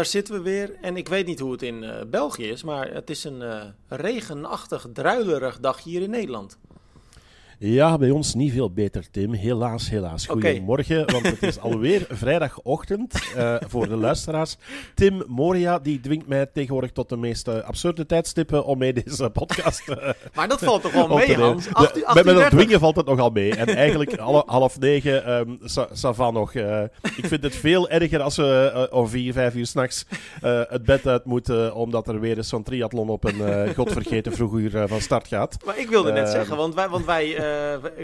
daar zitten we weer. En ik weet niet hoe het in België is, maar het is een regenachtig, druilerig dag hier in Nederland. Ja, bij ons niet veel beter, Tim. Helaas, helaas. Goedemorgen, want het is alweer vrijdagochtend uh, voor de luisteraars. Tim Moria die dwingt mij tegenwoordig tot de meest absurde tijdstippen om mee deze podcast uh, Maar dat valt toch wel mee, Hans? met, met dat dwingen valt het nogal mee. En eigenlijk half, half negen, um, sa, nog. Uh, ik vind het veel erger als we om vier, vijf uur s'nachts het bed uit moeten, omdat er weer eens zo'n triathlon op een godvergeten vroeg uur van start gaat. Maar ik wilde net ehm, zeggen, want wij... Want wij eh,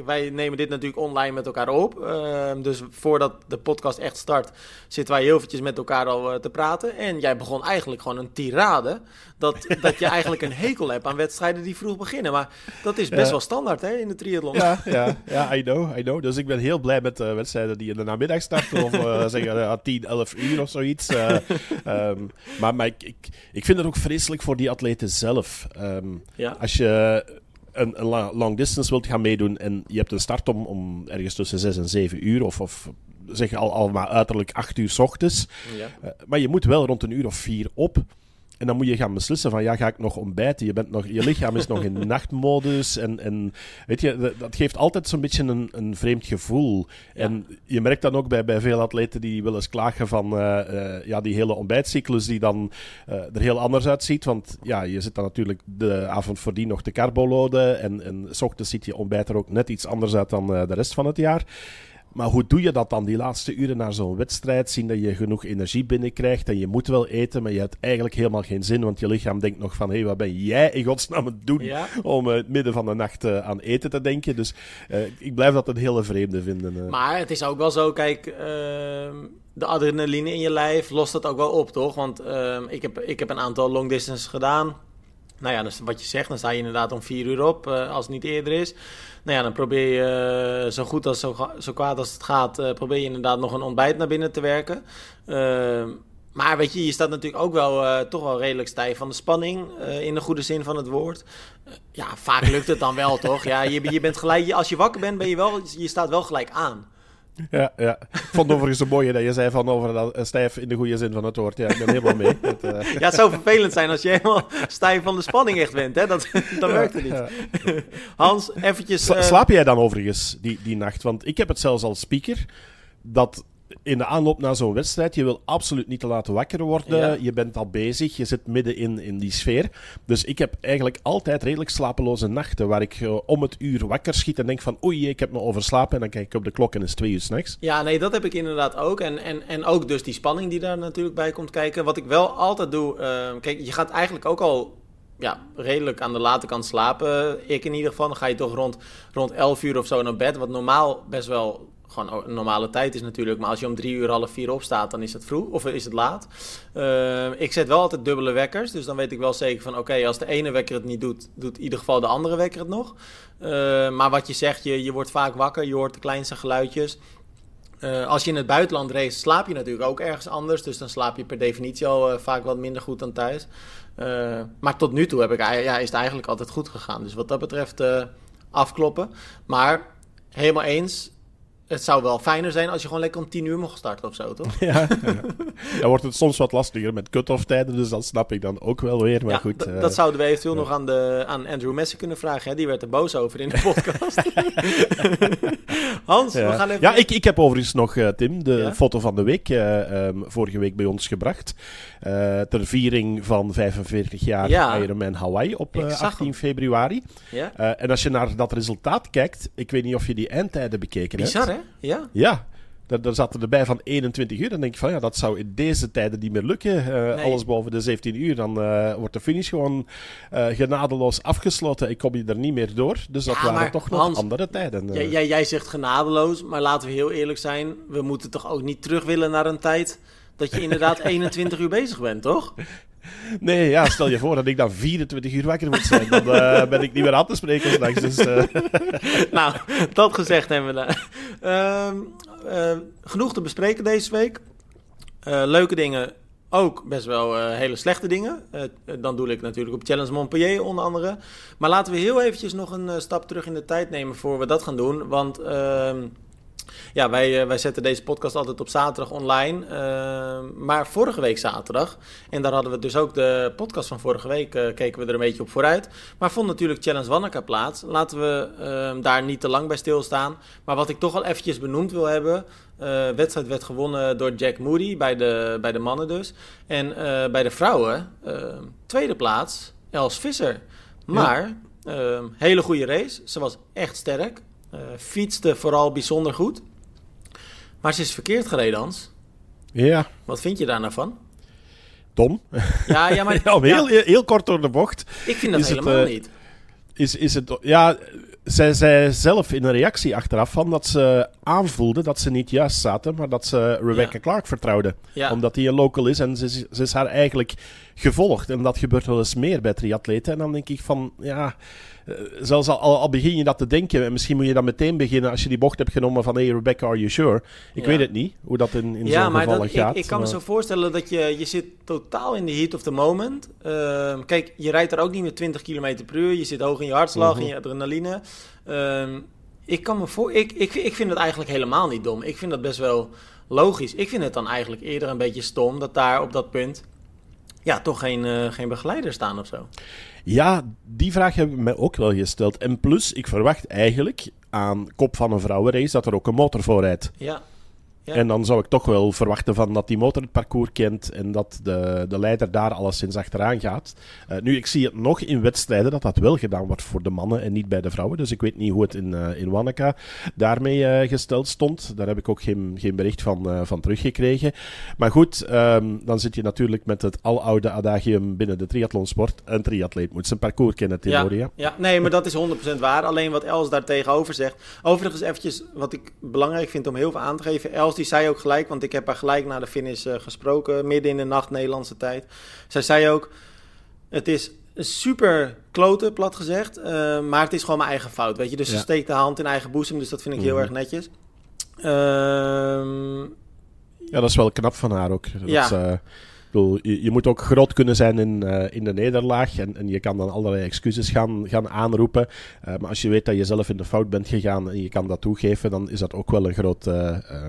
wij nemen dit natuurlijk online met elkaar op. Ehm, dus voordat de podcast echt start, zitten wij heel eventjes met elkaar al eh, te praten. En jij begon eigenlijk gewoon een tirade. Dat, dat je eigenlijk een hekel hebt aan wedstrijden die vroeg beginnen. Maar dat is best wel standaard hè, in de triathlon. Ja, ja, ja, I know, I know. Dus ik ben heel blij met wedstrijden die in de namiddag starten. Of zeggen 10, 11 uur of zoiets. Um, maar maar ik, ik, ik vind het ook vreselijk voor die atleten zelf. Um, ja. Als je een, een long distance wilt gaan meedoen en je hebt een start om, om ergens tussen 6 en 7 uur of, of zeg al, al maar uiterlijk 8 uur s ochtends. Ja. Uh, maar je moet wel rond een uur of vier op. En dan moet je gaan beslissen van, ja, ga ik nog ontbijten? Je, bent nog, je lichaam is nog in nachtmodus. En, en weet je, dat geeft altijd zo'n beetje een, een vreemd gevoel. En je merkt dan ook bij, bij veel atleten die wel eens klagen van uh, uh, ja, die hele ontbijtcyclus die dan uh, er heel anders uitziet. Want ja, je zit dan natuurlijk de avond voordien nog te carboloden. En, en s ochtends ziet je ontbijt er ook net iets anders uit dan de rest van het jaar. Maar hoe doe je dat dan, die laatste uren naar zo'n wedstrijd? Zien dat je genoeg energie binnenkrijgt en je moet wel eten, maar je hebt eigenlijk helemaal geen zin, want je lichaam denkt nog van, hé, hey, wat ben jij in godsnaam het doen om uh, het midden van de nacht uh, aan eten te denken? Dus uh, ik blijf dat een hele vreemde vinden. Maar het is ook wel zo, kijk, ehm, de adrenaline in je lijf lost dat ook wel op, toch? Want ehm, ik, heb, ik heb een aantal long distance gedaan. Nou ja, dus wat je zegt, dan sta je inderdaad om vier uur op, als het niet eerder is. Nou ja, dan probeer je uh, zo goed als zo, zo kwaad als het gaat, uh, probeer je inderdaad nog een ontbijt naar binnen te werken. Uh, maar weet je, je staat natuurlijk ook wel toch wel redelijk stijf van de spanning, in de goede zin van het woord. ja, vaak lukt het dan wel, toch? Ja, je, je bent gelijk, als je wakker bent, ben je wel, je staat wel gelijk aan. Ja, ja. Ik vond het overigens een mooie dat je zei van over dat, stijf in de goede zin van het woord. Ja, ik ben helemaal mee. Het, uh... Ja, het zou vervelend zijn als je helemaal stijf van de spanning echt bent. Hè? Dat, dat werkt het niet. Ja. Hans, eventjes... Uh... Slaap jij dan overigens die, die nacht? Want ik heb het zelfs als speaker dat in de aanloop naar zo'n wedstrijd, je wil absoluut niet te laten wakker worden. Je bent al bezig, je zit midden in, in die sfeer. Dus ik heb eigenlijk altijd redelijk slapeloze nachten, waar ik uh, om het uur wakker schiet en denk van oei, ik heb me overslapen. En dan kijk ik op de klok en het is twee uur s'nachts. Ja, nee, dat heb ik inderdaad ook. En, en, en ook dus die spanning die daar natuurlijk bij komt kijken. Wat ik wel altijd doe, uh, kijk, je gaat eigenlijk ook al ja, redelijk aan de late kant slapen. Ik in ieder geval. Dan ga je toch rond, rond 11 uur of zo naar bed. Wat normaal best wel gewoon een normale tijd is natuurlijk. Maar als je om drie uur, half vier opstaat, dan is het vroeg of is het laat. Uh, ik zet wel altijd dubbele wekkers. Dus dan weet ik wel zeker van oké, als de ene wekker het niet doet, doet in ieder geval de andere wekker het nog. Uh, maar wat je zegt, je, je wordt vaak wakker, je hoort de kleinste geluidjes. Uh, als je in het buitenland race, slaap je natuurlijk ook ergens anders. Dus dan slaap je per definitie al vaak wat minder goed dan thuis. maar tot nu toe heb ik, ja, is het eigenlijk altijd goed gegaan. Dus wat dat betreft afkloppen. Maar helemaal eens, het zou wel fijner zijn als je gewoon lekker om tien uur mocht starten of zo, toch? Ja, dan wordt het soms wat lastiger met cut-off tijden, dus dat snap ik dan ook wel weer. Maar ja, goed, uh, dat zouden we eventueel nog aan, de, aan Andrew Messi kunnen vragen. Hè? Die werd er boos over in de podcast. Hans, ja. we gaan even... Ja, ik, ik heb overigens nog, uh, Tim, de foto van de week uh, um, vorige week bij ons gebracht. ter viering van 45 jaar ja. Ironman Hawaii op 18 februari. Ja. en als je naar dat resultaat kijkt, ik weet niet of je die eindtijden bekeken Bizar, hebt. hè? Ja. Ja. Daar, daar zaten erbij van 21 uur. Dan denk je van ja, dat zou in deze tijden niet meer lukken. Uh, nee. Alles boven de 17 uur. Dan uh, wordt de finish gewoon uh, genadeloos afgesloten. Ik kom je er niet meer door. Dus dat ja, waren toch nog Hans, andere tijden. Jij, jij, jij zegt genadeloos, maar laten we heel eerlijk zijn. We moeten toch ook niet terug willen naar een tijd dat je inderdaad 21 uur bezig bent, toch? Nee, ja, stel je voor dat ik dan 24 uur wakker moet zijn. Dan uh, ben ik niet meer aan te spreken straks. Dus, uh... nou, dat gezegd hebben we dan. Uh, uh, genoeg te bespreken deze week. leuke dingen, ook best wel hele slechte dingen. dan doe ik natuurlijk op Challenge Montpellier onder andere. Maar laten we heel eventjes nog een stap terug in de tijd nemen voor we dat gaan doen. Want... ehm Ja, wij, eh, wij zetten deze podcast altijd op zaterdag online. Uh, maar vorige week zaterdag, en daar hadden we dus ook de podcast van vorige week, uh, keken we er een beetje op vooruit. Maar vond natuurlijk Challenge Wanneka plaats. Laten we uh, daar niet te lang bij stilstaan. Maar wat ik toch wel eventjes benoemd wil hebben. De wedstrijd werd gewonnen door Jack Moody, bij de, bij de mannen dus. En bij de vrouwen, ehm, tweede plaats, Els Visser. Maar, ja. hele goede race. Ze was echt sterk. Fietste vooral bijzonder goed. Maar ze is verkeerd gereden, Hans. Ja. Wat vind je daar nou van? Dom. Ja, ja maar... ja, heel, heel, heel, kort door de bocht. Ik vind dat is helemaal het, uh, niet. Is, is het... Ja, zij zei zelf in een reactie achteraf van dat ze aanvoelde dat ze niet juist zaten, maar dat ze Rebecca Ja. Clark vertrouwde. Ja. Omdat die een local is en ze, ze is haar eigenlijk gevolgd. En dat gebeurt wel eens meer bij triatleten. En dan denk ik van, ja, eh, zelfs al, al begin je dat te denken, en misschien moet je dan meteen beginnen als je die bocht hebt genomen van, hey Rebecca, are you sure? Ik Ja. weet het niet, hoe dat in, in Ja, zo'n maar gevallen dat, ik, gaat. ik kan me zo voorstellen dat je, je zit totaal in de heat of the moment. Ehm, kijk, je rijdt er ook niet met 20 km per uur. Je zit hoog in je hartslag, Mhm. in je adrenaline. Ehm, ik, kan me voor, ik, ik, ik vind het eigenlijk helemaal niet dom. Ik vind dat best wel logisch. Ik vind het dan eigenlijk eerder een beetje stom dat daar op dat punt... Ja, toch geen, eh, geen begeleider staan of zo. Ja, die vraag hebben we mij ook wel gesteld. En plus, ik verwacht eigenlijk aan kop van een vrouwenrace dat er ook een motor voor rijdt. Ja, Ja. En dan zou ik toch wel verwachten van dat die motor het parcours kent en dat de, de leider daar alleszins achteraan gaat. Eh, nu, ik zie het nog in wedstrijden dat dat wel gedaan wordt voor de mannen en niet bij de vrouwen. Dus ik weet niet hoe het in, eh in Wanaka daarmee eh, gesteld stond. Daar heb ik ook geen, geen bericht van, van teruggekregen. Maar goed, ehm, dan zit je natuurlijk met het aloude adagium binnen de triathlonsport. Een triatleet moet zijn parcours kennen, theorie. Ja, ja, nee, maar dat is 100% waar. Alleen wat Els daar tegenover zegt. Overigens eventjes, wat ik belangrijk vind om heel veel aan te geven. Els die zei ook gelijk, want ik heb haar gelijk na de finish eh, gesproken. Midden in de nacht Nederlandse tijd. Zij zei ook, het is super kloten, plat gezegd. eh, maar het is gewoon mijn eigen fout, weet je. Dus ze steekt de hand in eigen boezem, dus dat vind ik heel Mhm. erg netjes. Ehm, Ja, dat is wel knap van haar ook. Dat Ja. is, ik bedoel, je, je moet ook groot kunnen zijn in, in de nederlaag. En, en je kan dan allerlei excuses gaan, gaan aanroepen. Maar als je weet dat je zelf in de fout bent gegaan en je kan dat toegeven, dan is dat ook wel een grote eh,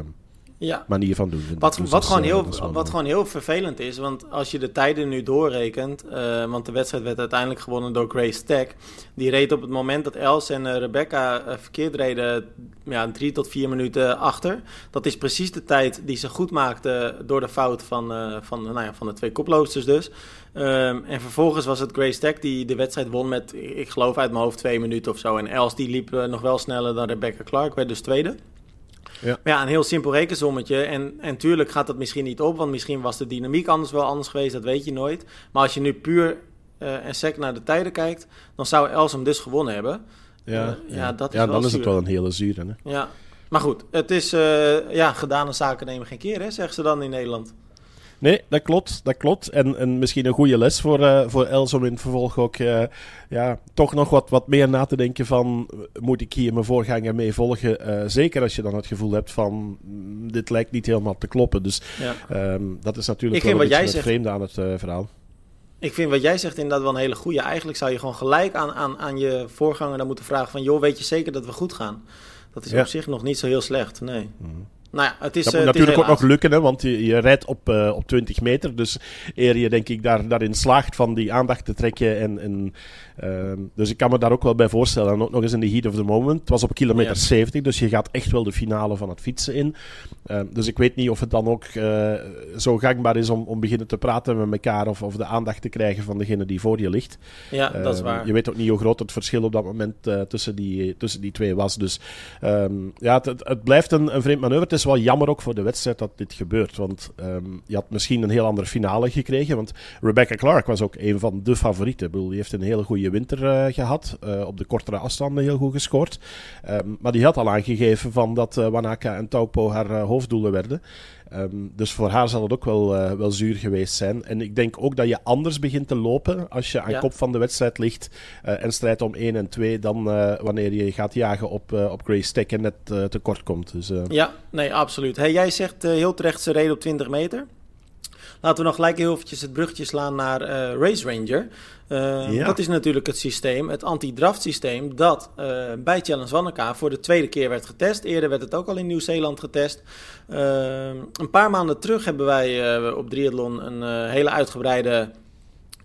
ja. manier van doen. Wat, Dus wat, dat is, gewoon eh, heel, wat gewoon heel vervelend is, want als je de tijden nu doorrekent, eh, want de wedstrijd werd uiteindelijk gewonnen door Grace Tech. Die reed op het moment dat Els en eh, Rebecca eh, verkeerd reden, ja, drie tot vier minuten achter. Dat is precies de tijd die ze goed maakte door de fout van, eh, van, nou ja, van de twee koploosters dus. Ehm, en vervolgens was het Grace Tech die de wedstrijd won met, ik geloof uit mijn hoofd, twee minuten of zo. En Els die liep eh, nog wel sneller dan Rebecca Clark, werd dus tweede. Ja. Maar ja, een heel simpel rekensommetje. En, en tuurlijk gaat dat misschien niet op, want misschien was de dynamiek anders wel anders geweest, dat weet je nooit. Maar als je nu puur eh, en sec naar de tijden kijkt, dan zou Els hem dus gewonnen hebben. Ja, Eh, ja, dat is ja wel dan is het wel een hele zure. Hè? Ja, maar goed, het is eh, ja, gedane zaken nemen geen keer, hè, zeggen ze dan in Nederland. Nee, dat klopt. Dat klopt. En, en misschien een goede les voor, eh, voor Els om in het vervolg ook eh, ja, toch nog wat, wat meer na te denken van... eh, Moet ik hier mijn voorganger mee volgen? Zeker als je dan het gevoel hebt van... mm, Dit lijkt niet helemaal te kloppen. Dus Ja. ehm, dat is natuurlijk Ik wel wat jij zegt- vreemde aan het verhaal. Ik vind wat jij zegt inderdaad wel een hele goede. Eigenlijk zou je gewoon gelijk aan, aan, aan je voorganger dan moeten vragen van... joh, weet je zeker dat we goed gaan? Dat is Ja. op zich nog niet zo heel slecht, nee. Mhm. Nou ja, het is Dat eh, moet het is natuurlijk ook nog lukken, hè, want je, je rijdt op, eh, op 20 meter. Dus eer je denk ik daar, daarin slaagt van die aandacht te trekken. En, en, ehm, dus ik kan me daar ook wel bij voorstellen. En ook nog eens in de heat of the moment. Het was op kilometer Ja. 70, dus je gaat echt wel de finale van het fietsen in. Ehm, dus ik weet niet of het dan ook eh, zo gangbaar is om, om beginnen te praten met elkaar. Of, of de aandacht te krijgen van degene die voor je ligt. Ja, dat is Ehm, waar. Je weet ook niet hoe groot het verschil op dat moment eh, tussen, die, tussen die twee was. Dus ja, het, het, blijft een, een vreemd manoeuvre. Het is wel jammer ook voor de wedstrijd dat dit gebeurt. Want je had misschien een heel andere finale gekregen. Want Rebecca Clark was ook een van de favorieten. Ik bedoel, die heeft een hele goede winter eh, gehad. eh, op de kortere afstanden heel goed gescoord. Ehm, maar die had al aangegeven van dat eh, Wanaka en Taupo haar hoofddoelen werden. Ehm, dus voor haar zal het ook wel, wel zuur geweest zijn. En ik denk ook dat je anders begint te lopen als je aan Ja. kop van de wedstrijd ligt en strijdt om 1 en 2 dan wanneer je gaat jagen op, op Grace Tech en net tekort komt. Dus, Ja, nee, absoluut. Hey, jij zegt heel terecht, ze reden op 20 meter. Laten we nog gelijk heel eventjes het bruggetje slaan naar Race Ranger. Ja. Dat is natuurlijk het systeem, het anti-draft systeem, dat bij Challenge Wanaka voor de tweede keer werd getest. Eerder werd het ook al in Nieuw-Zeeland getest. een paar maanden terug hebben wij op Triathlon een hele uitgebreide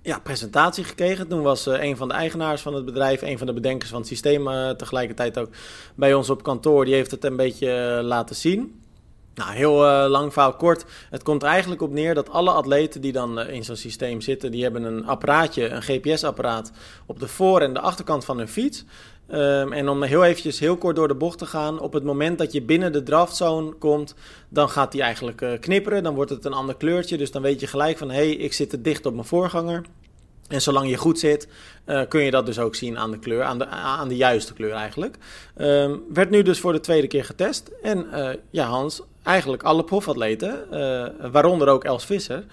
ja, presentatie gekregen. Toen was uh, een van de eigenaars van het bedrijf, een van de bedenkers van het systeem, uh, tegelijkertijd ook bij ons op kantoor. Die heeft het een beetje uh, laten zien. Nou, heel lang verhaal kort. Het komt er eigenlijk op neer dat alle atleten die dan in zo'n systeem zitten, die hebben een apparaatje, een GPS-apparaat, op de voor- en de achterkant van hun fiets. Um, en om heel eventjes heel kort door de bocht te gaan, op het moment dat je binnen de draftzone komt, dan gaat die eigenlijk uh, knipperen. Dan wordt het een ander kleurtje. Dus dan weet je gelijk van, hé, hey, ik zit te dicht op mijn voorganger. En zolang je goed zit, kun je dat dus ook zien aan de kleur, aan de, aan de juiste kleur eigenlijk. Um, werd nu dus voor de tweede keer getest. En ja, Hans, eigenlijk alle profatleten, waaronder ook Els Visser,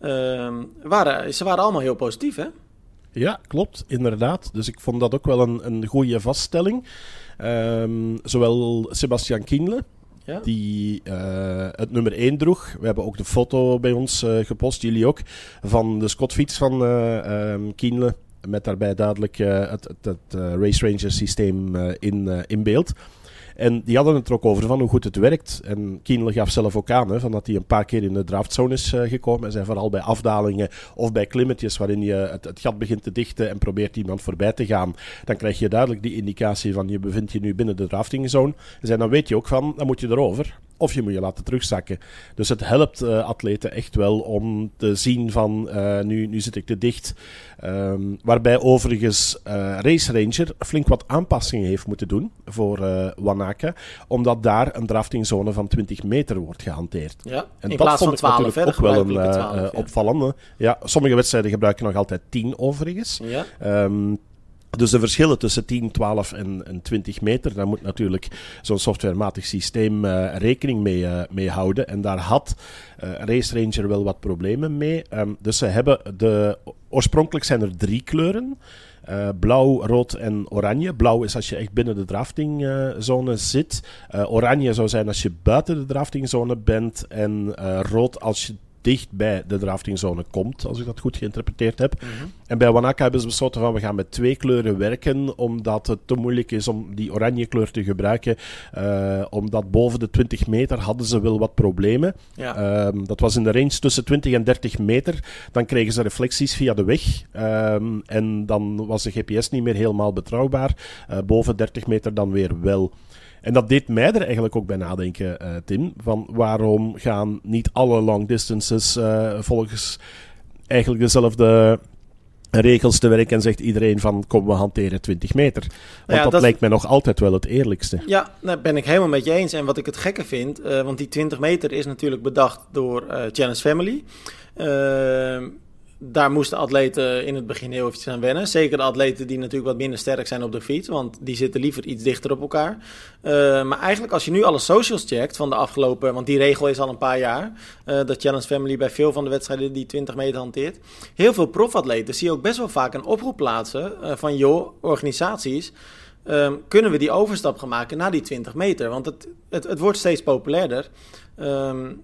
ehm, waren, ze waren allemaal heel positief, hè? Ja, klopt, inderdaad. Dus ik vond dat ook wel een, een goede vaststelling. Um, zowel Sebastian Kienle, ja. die uh, het nummer 1 droeg. We hebben ook de foto bij ons uh, gepost, jullie ook, van de Scott-fiets van um, Kienle. Met daarbij duidelijk het, het, het Race Ranger systeem in, in beeld. En die hadden het er ook over van hoe goed het werkt. En Kienle gaf zelf ook aan hè, van dat hij een paar keer in de draftzone is uh, gekomen. En zijn vooral bij afdalingen of bij klimmetjes waarin je het, het, gat begint te dichten en probeert iemand voorbij te gaan. Dan krijg je duidelijk die indicatie van je bevindt je nu binnen de draftingzone. En dan weet je ook van, dan moet je erover. Of je moet je laten terugzakken. Dus het helpt uh, atleten echt wel om te zien van uh, nu, nu zit ik te dicht. Um, waarbij overigens uh, Race Ranger flink wat aanpassingen heeft moeten doen voor Wanaka. Omdat daar een draftingzone van 20 meter wordt gehanteerd. Ja, en in dat plaats vond van 12, ik natuurlijk ook wel een 12, ja. opvallende. Ja, sommige wedstrijden gebruiken nog altijd 10 overigens. Ja. Um, dus de verschillen tussen 10, 12 en, en 20 meter, daar moet natuurlijk zo'n softwarematig systeem uh, rekening mee, uh, mee, houden. En daar had uh, Race Ranger wel wat problemen mee. Um, dus ze hebben de. Oorspronkelijk zijn er drie kleuren. blauw, rood en oranje. Blauw is als je echt binnen de draftingzone zit. oranje zou zijn als je buiten de draftingzone bent. En rood als je dicht bij de draftingzone komt, als ik dat goed geïnterpreteerd heb. Mhm. En bij Wanaka hebben ze besloten van we gaan met twee kleuren werken, omdat het te moeilijk is om die oranje kleur te gebruiken. Uh, omdat boven de 20 meter hadden ze wel wat problemen. Ja. Um, dat was in de range tussen 20 en 30 meter. Dan kregen ze reflecties via de weg. Um, en dan was de GPS niet meer helemaal betrouwbaar. Uh, boven 30 meter dan weer wel. En dat deed mij er eigenlijk ook bij nadenken, uh, Tim. Van waarom gaan niet alle long distances uh, volgens eigenlijk dezelfde regels te werken en zegt iedereen van kom we hanteren 20 meter. Want ja, dat, lijkt mij nog altijd wel het eerlijkste. Ja, daar ben ik helemaal met je eens. En wat ik het gekke vind, uh, want die 20 meter is natuurlijk bedacht door uh, Challenge Family. Uh, daar moesten atleten in het begin heel eventjes aan wennen. Zeker de atleten die natuurlijk wat minder sterk zijn op de fiets, want die zitten liever iets dichter op elkaar. Uh, maar eigenlijk als je nu alle socials checkt van de afgelopen, want die regel is al een paar jaar, uh, dat Challenge Family bij veel van de wedstrijden die 20 meter hanteert. Heel veel profatleten zie je ook best wel vaak een oproep plaatsen uh, van joh, organisaties. Um, kunnen we die overstap gaan maken naar die 20 meter? Want het, het, het wordt steeds populairder. Um,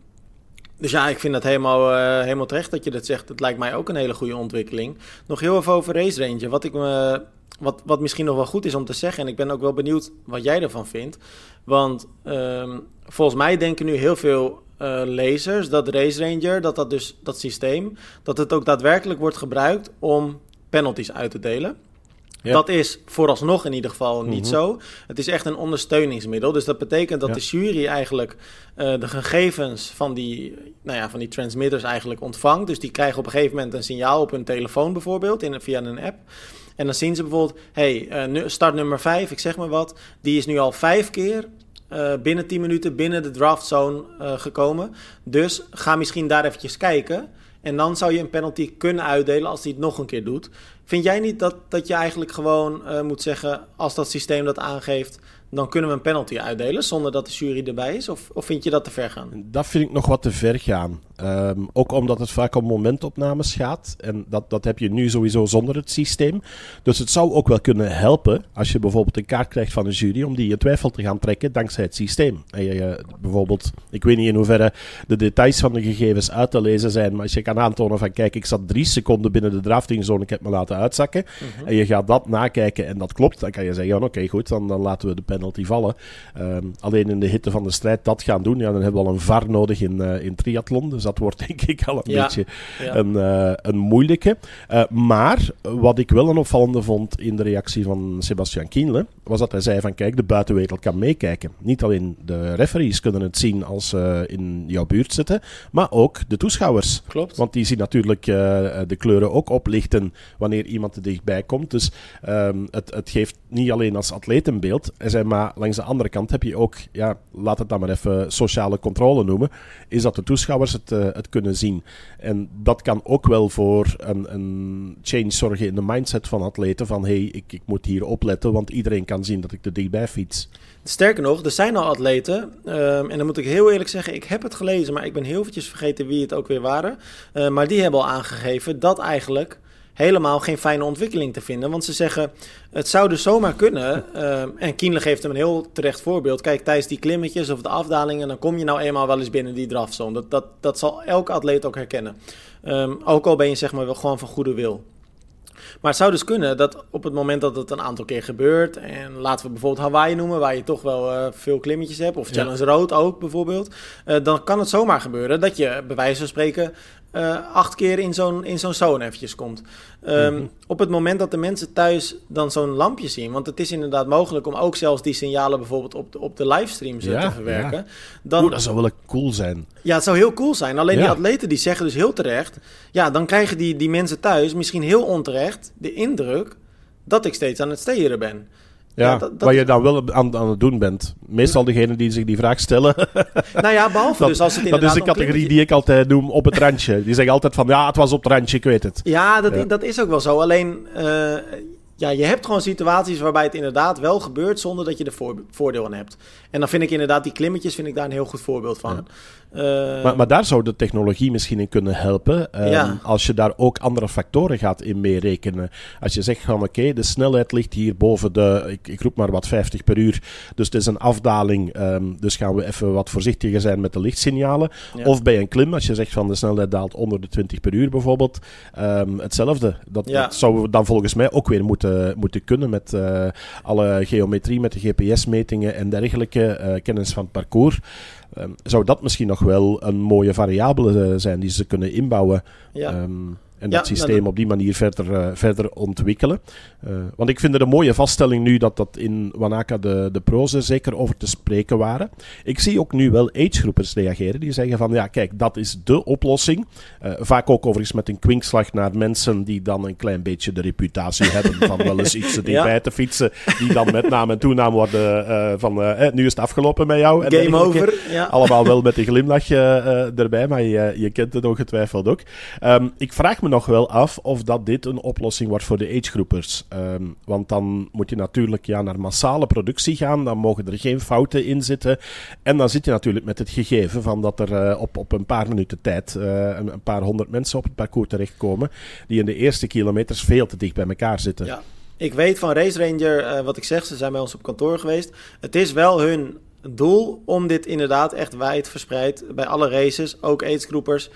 dus ja, ik vind dat helemaal, uh, helemaal terecht dat je dat zegt. Het lijkt mij ook een hele goede ontwikkeling. Nog heel even over Race Ranger. Wat, ik me, wat, wat misschien nog wel goed is om te zeggen. En ik ben ook wel benieuwd wat jij ervan vindt. Want um, volgens mij denken nu heel veel uh, lezers dat Race Ranger, dat dat dus dat systeem, dat het ook daadwerkelijk wordt gebruikt om penalties uit te delen. Dat is vooralsnog in ieder geval niet mhm. zo. Het is echt een ondersteuningsmiddel. Dus dat betekent dat de jury eigenlijk uh, de gegevens van die, nou ja, van die transmitters eigenlijk ontvangt. Dus die krijgen op een gegeven moment een signaal op hun telefoon bijvoorbeeld, in, via een app. En dan zien ze bijvoorbeeld, hey, uh, start nummer 5, ik zeg maar wat, die is nu al vijf keer uh, binnen 10 minuten binnen de draftzone gekomen. Dus ga misschien daar eventjes kijken. En dan zou je een penalty kunnen uitdelen als hij het nog een keer doet. Vind jij niet dat, dat je eigenlijk gewoon uh, moet zeggen, als dat systeem dat aangeeft, dan kunnen we een penalty uitdelen zonder dat de jury erbij is? Of, of vind je dat te ver gaan? Dat vind ik nog wat te ver gaan. Ehm, ook omdat het vaak om momentopnames gaat. En dat, dat heb je nu sowieso zonder het systeem. Dus het zou ook wel kunnen helpen als je bijvoorbeeld een kaart krijgt van een jury om die in twijfel te gaan trekken dankzij het systeem. En je, bijvoorbeeld, ik weet niet in hoeverre de details van de gegevens uit te lezen zijn, maar als je kan aantonen van kijk, ik zat drie seconden binnen de draftingzone, ik heb me laten uitzakken. Mhm. En je gaat dat nakijken en dat klopt, dan kan je zeggen, ja, oké, goed, dan, dan laten we de penalty vallen. Ehm, alleen in de hitte van de strijd dat gaan doen, ja, dan hebben we al een VAR nodig in, uh, in triathlon. Dus dat wordt denk ik al een beetje Een, uh, een moeilijke. Uh, maar wat ik wel een opvallende vond in de reactie van Sebastian Kienle, was dat hij zei van kijk, de buitenwereld kan meekijken. Niet alleen de referees kunnen het zien als ze in jouw buurt zitten, maar ook de toeschouwers. Klopt. Want die zien natuurlijk de kleuren ook oplichten wanneer iemand er dichtbij komt. Dus um, het, het geeft niet alleen als atleet een beeld, maar langs de andere kant heb je ook, ja, laat het dan maar even sociale controle noemen, is dat de toeschouwers het, uh, het kunnen zien. En dat kan ook wel voor een, een change zorgen in de mindset van atleten, van hey, ik, ik moet hier opletten, want iedereen kan zien dat ik er dichtbij fiets. Sterker nog, er zijn al atleten, um, en dan moet ik heel eerlijk zeggen, ik heb het gelezen, maar ik ben heel eventjes vergeten wie het ook weer waren. Uh, maar die hebben al aangegeven dat eigenlijk helemaal geen fijne ontwikkeling te vinden. Want ze zeggen, het zou dus zomaar kunnen. Uh, en Kienle geeft hem een heel terecht voorbeeld. Kijk, tijdens die klimmetjes of de afdalingen, dan kom je nou eenmaal wel eens binnen die drafzone. Dat, dat, dat zal elke atleet ook herkennen. Um, ook al ben je zeg maar wel gewoon van goede wil. Maar het zou dus kunnen dat op het moment dat het een aantal keer gebeurt, en laten we bijvoorbeeld Hawaii noemen, waar je toch wel uh, veel klimmetjes hebt, of Challenge ja. Road ook bijvoorbeeld, uh, dan kan het zomaar gebeuren dat je bij wijze van spreken uh, acht keer in zo'n, in zo'n zone eventjes komt. Um, mm-hmm. Op het moment dat de mensen thuis dan zo'n lampje zien, want het is inderdaad mogelijk om ook zelfs die signalen bijvoorbeeld op de, op de livestreams ja, te verwerken. Ja. Dan, Oeh, dat zou wel cool zijn. Ja, het zou heel cool zijn. Alleen ja. die atleten die zeggen dus heel terecht, ja, dan krijgen die, die mensen thuis misschien heel onterecht de indruk dat ik steeds aan het steren ben. Ja, ja dat, dat wat je dan wel aan, aan het doen bent. Meestal degene die zich die vraag stellen. Nou ja, behalve dat, dus als het Dat is de categorie die ik altijd noem op het randje. Die zeggen altijd van, ja, het was op het randje, ik weet het. Ja, dat, ja. dat is ook wel zo. Alleen, uh, ja, je hebt gewoon situaties waarbij het inderdaad wel gebeurt zonder dat je er voor, voordeel aan hebt. En dan vind ik inderdaad die klimmetjes vind ik daar een heel goed voorbeeld van. Ja. Uh, maar, maar, daar zou de technologie misschien in kunnen helpen. Um, ja. Als je daar ook andere factoren gaat in meerekenen. Als je zegt van oké, okay, de snelheid ligt hier boven de, ik, ik, roep maar wat 50 per uur. Dus het is een afdaling. Um, dus gaan we even wat voorzichtiger zijn met de lichtsignalen. Ja. Of bij een klim, als je zegt van de snelheid daalt onder de 20 per uur bijvoorbeeld. Um, hetzelfde. Dat, ja. dat zouden we dan volgens mij ook weer moeten, moeten kunnen met uh, alle geometrie, met de GPS-metingen en dergelijke. Uh, kennis van het parcours. Zou dat misschien nog wel een mooie variabele zijn die ze kunnen inbouwen? Ja. Um, en dat ja, systeem nou, op die manier verder, uh, verder ontwikkelen. Uh, want ik vind het een mooie vaststelling nu dat dat in Wanaka de, de pro's er zeker over te spreken waren. Ik zie ook nu wel agegroepers reageren die zeggen van ja kijk dat is de oplossing. Uh, vaak ook overigens met een kwinkslag naar mensen die dan een klein beetje de reputatie hebben van wel eens iets dichtbij ja. te fietsen. Die dan met naam en toenaam worden van eh, nu is het afgelopen met jou. En Game over. Ja. Allemaal wel met een glimlach erbij, maar je, je kent het ongetwijfeld ook. Um, ik vraag me nog wel af of dat dit een oplossing wordt voor de agegroepers. Um, want dan moet je natuurlijk ja, naar massale productie gaan. Dan mogen er geen fouten in zitten. En dan zit je natuurlijk met het gegeven van dat er uh, op, op een paar minuten tijd uh, een, paar honderd mensen op het parcours terechtkomen. Die in de eerste kilometers veel te dicht bij elkaar zitten. Ja. Ik weet van Race Ranger, uh, wat ik zeg, ze zijn bij ons op kantoor geweest. Het is wel hun doel om dit inderdaad echt wijd verspreid bij alle races, ook agegroepers,